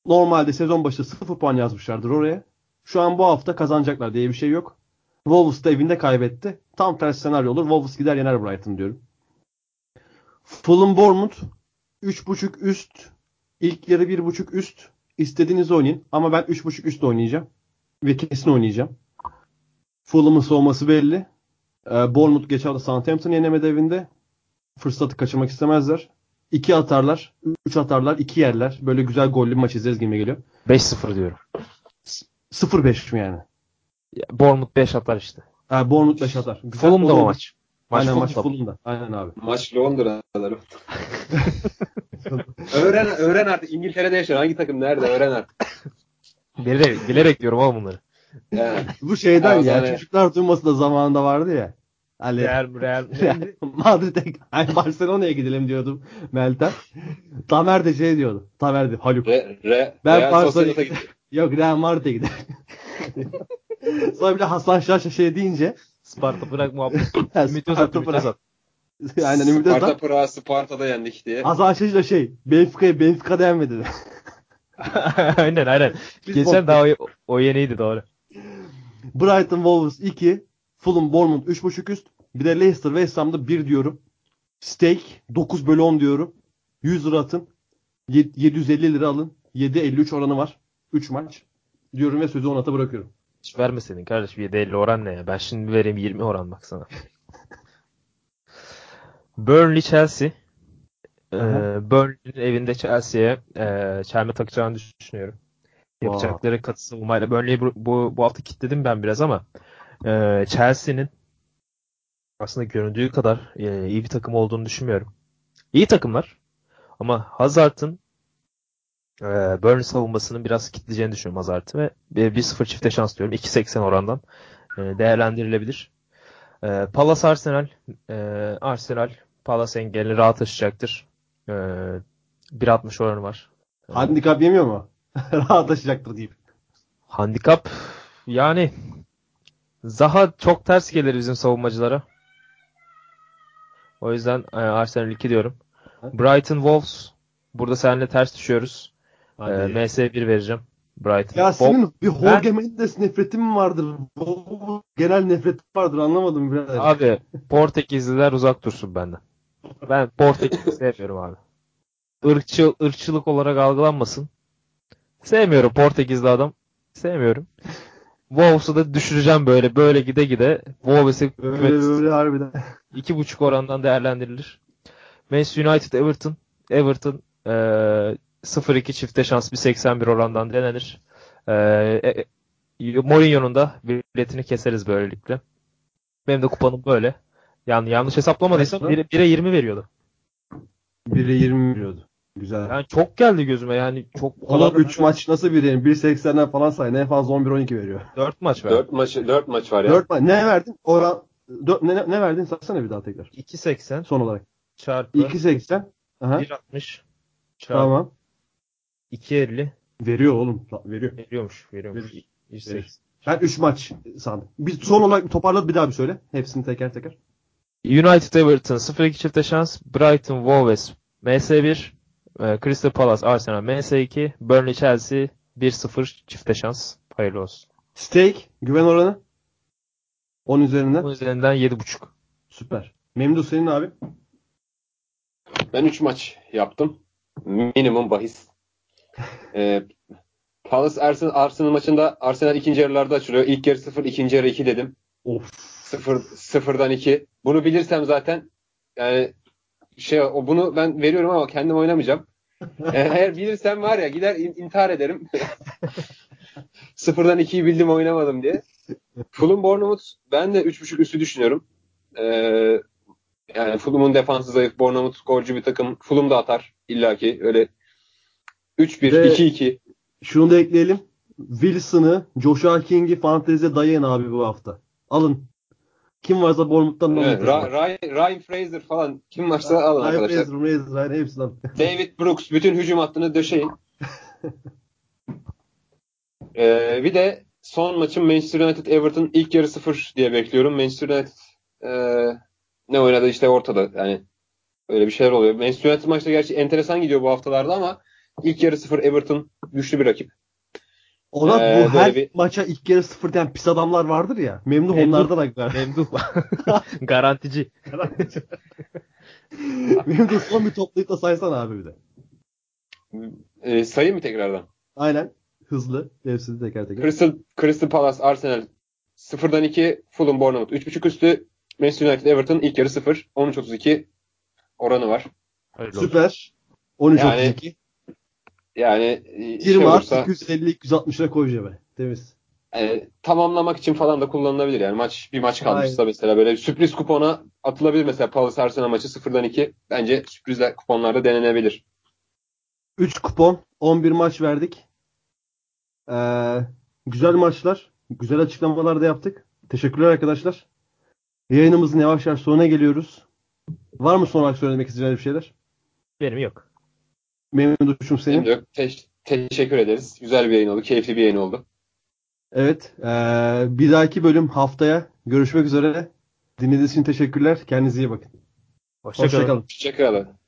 Normalde sezon başı 0 puan yazmışlardır oraya. Şu an bu hafta kazanacaklar diye bir şey yok. Wolves da evinde kaybetti. Tam tersi senaryo olur. Wolves gider yener Brighton diyorum. Fulham Bournemouth 3.5 üst. İlk yarı 1.5 üst. İstediğinizi oynayın. Ama ben 3.5 üst oynayacağım. Ve kesin oynayacağım. Fulham'ın soğuması belli. Ee, Bournemouth geçen hafta Southampton yenemedi evinde. Fırsatı kaçırmak istemezler. 2 atarlar, 3 atarlar, 2 yerler. Böyle güzel gollü bir maç izleriz gibi geliyor. 5-0 diyorum. 0-5 mi yani? Ya, Bournemouth 5 atar işte. Ha, Bournemouth 5 atar. Güzel Fulham'da olur. mı maç? Maç Aynen maç Fulham'da. Aynen abi. Maç Londra'da. öğren, öğren artık. İngiltere'de yaşıyor. Hangi takım nerede? Öğren artık. Bilerek, bilerek diyorum oğlum bunları. Yani. Bu şeyden Evet, ya yani. çocuklar duyması da zamanında vardı ya. Hani Real, Real. Madrid'e hani Barcelona'ya gidelim diyordum Meltem. Tamer de şey diyordu. Tamer de Haluk. Re, re, Ben Real Barcelona'ya gitti. Yok Real Madrid'e gider. Sonra bir de Hasan Şaş'a şey deyince Sparta bırak muhabbet. Ha, Ümit Sparta Özat, Ümit. Özat. Aynen Ümit Sparta Özal. Prag'a Sparta'da yendik diye. Hasan Şaş da şey Benfica'ya Benfica'da yenmedi. aynen aynen. Biz Geçen daha o, o yeniydi doğru. Brighton Wolves 2, Fulham Bournemouth 3.5 üst. Bir de Leicester West Ham'da 1 diyorum. Stake 9 bölü 10 diyorum. 100 lira atın. Ye- 750 lira alın. 7.53 oranı var. 3 maç. Diyorum ve sözü Onat'a bırakıyorum. Hiç vermeseydin kardeşim 7.50 oran ne ya? Ben şimdi vereyim 20 oran baksana. Burnley Chelsea. Ee. Burnley'nin evinde Chelsea'ye e, çelme takacağını düşünüyorum. Yapacakları katı savunmayla. Burnley'i bu, bu, bu hafta kilitledim ben biraz ama e, Chelsea'nin aslında göründüğü kadar e, iyi bir takım olduğunu düşünmüyorum. İyi takımlar ama Hazard'ın e, Burnley savunmasının biraz kitleyeceğini düşünüyorum Hazard'ı ve bir 1-0 çifte şans diyorum. 2.80 orandan e, değerlendirilebilir. E, Palace Arsenal e, Arsenal Palace engelini rahat aşacaktır. E, 1.60 oranı var. Handikap yemiyor mu? Rahatlaşacaktır deyip. Handikap yani Zaha çok ters gelir bizim savunmacılara. O yüzden e, Arsenal 2 diyorum. Brighton Wolves burada seninle ters düşüyoruz. E, Hadi. MS1 vereceğim. Brighton. ya senin bir Jorge Mendes nefretin mi vardır? Bu Genel nefret vardır anlamadım birader. Abi Portekizliler uzak dursun benden. Ben Portekiz'i sevmiyorum abi. Irkçı, ırkçılık olarak algılanmasın. Sevmiyorum Portekizli adam. Sevmiyorum. Wolves'u da düşüreceğim böyle böyle gide gide. Wolves'i Öyle öyle harbiden. iki buçuk orandan değerlendirilir. Manchester United Everton. Everton eee 0-2 çifte şans 1.81 orandan denenir. Eee e, Mourinho'nun da biletini keseriz böylelikle. Benim de kupanım böyle. Yani yanlış hesaplamadıysam Kaç 1'e 20 veriyordu. 1'e 20 veriyordu. Güzel. Yani çok geldi gözüme yani çok Oğlum kadar 3 maç nasıl bir yani? 1.80'den falan say. En fazla 11-12 veriyor. 4 maç verdi. 4 maç, 4 maç var ya. 4 maç. Ne verdin? Oran dört, ne, ne verdin? Satsana bir daha tekrar. 2.80 Son olarak. çarpı 2.80. Aha. 1.60 çarpı Tamam. 2.50 Veriyor oğlum. Veriyor. veriyormuş. Veriyormuş. Verir. 180. Ben 3 maç sandım. Bir son olarak toparladı bir daha bir söyle. Hepsini teker teker. United Everton 0-2 çifte şans. Brighton Wolves MS1 Ee, Crystal Palace, Arsenal, MS2, Burnley, Chelsea 1-0 çifte şans. Hayırlı olsun. Stake güven oranı 10 üzerinden. Bunun üzerinden 7.5. Süper. Memduh senin abi. Ben 3 maç yaptım. Minimum bahis. Ee, Palace Arsenal, Arsenal maçında Arsenal ikinci yarılarda açılıyor. İlk yarı 0, ikinci yarı 2 dedim. Of. 0 0'dan 2. Bunu bilirsem zaten yani şey o bunu ben veriyorum ama kendim oynamayacağım. Eğer bilirsem var ya gider in- intihar ederim. Sıfırdan 2'yi bildim oynamadım diye. Fulham Bournemouth ben de 3.5 üstü düşünüyorum. Ee, yani Fulham'ın defansı zayıf. Bournemouth golcü bir takım. Fulham da atar illaki. Öyle 3-1, Ve- 2-2. Şunu da ekleyelim. Wilson'ı, Joshua King'i fanteziye dayayın abi bu hafta. Alın. Kim varsa Bournemouth'tan alın. Evet, Ryan, Ryan Fraser falan kim varsa alın Ryan arkadaşlar. Fraser, Fraser, Ryan hepsini alın. David Brooks bütün hücum hattını döşeyin. Ee, bir de son maçın Manchester United Everton ilk yarı 0 diye bekliyorum. Manchester United e, ne oynadı işte ortada. Yani öyle bir şeyler oluyor. Manchester United maçta gerçi enteresan gidiyor bu haftalarda ama ilk yarı 0 Everton güçlü bir rakip. Onat Ee, bu her bir- maça ilk yarı sıfır diyen pis adamlar vardır ya. Memnun Memnun. onlardan da gar. Memduh. Garantici. Memnun son bir toplayıp da saysan abi bir de. Ee, sayayım mı tekrardan? Aynen. Hızlı. Hepsini teker teker. Crystal, Crystal Palace Arsenal 0'dan 2 Fulham Bournemouth 3.5 üstü Manchester United Everton ilk yarı 0 13.32 oranı var. Hayırlı. Süper. 13 Yani, 32. Yani e, 20 şey Mart olursa 250 260 lira koy cebe. Temiz. e, tamamlamak için falan da kullanılabilir. Yani maç bir maç kalmışsa mesela böyle bir sürpriz kupona atılabilir mesela Palace Arsenal maçı 0'dan 2. Bence sürprizler kuponlarda denenebilir. 3 kupon, 11 maç verdik. Ee, güzel maçlar, güzel açıklamalar da yaptık. Teşekkürler arkadaşlar. Yayınımızın yavaş yavaş sonuna geliyoruz. Var mı son olarak söylemek istediğiniz bir şeyler? Benim yok. Memnun duşum senin. Te- teşekkür ederiz. Güzel bir yayın oldu. Keyifli bir yayın oldu. Evet. ee, bir dahaki bölüm haftaya görüşmek üzere. Dinlediğiniz için teşekkürler. Kendinize iyi bakın. Hoşçakalın. Hoşçakalın. Hoşçakalın.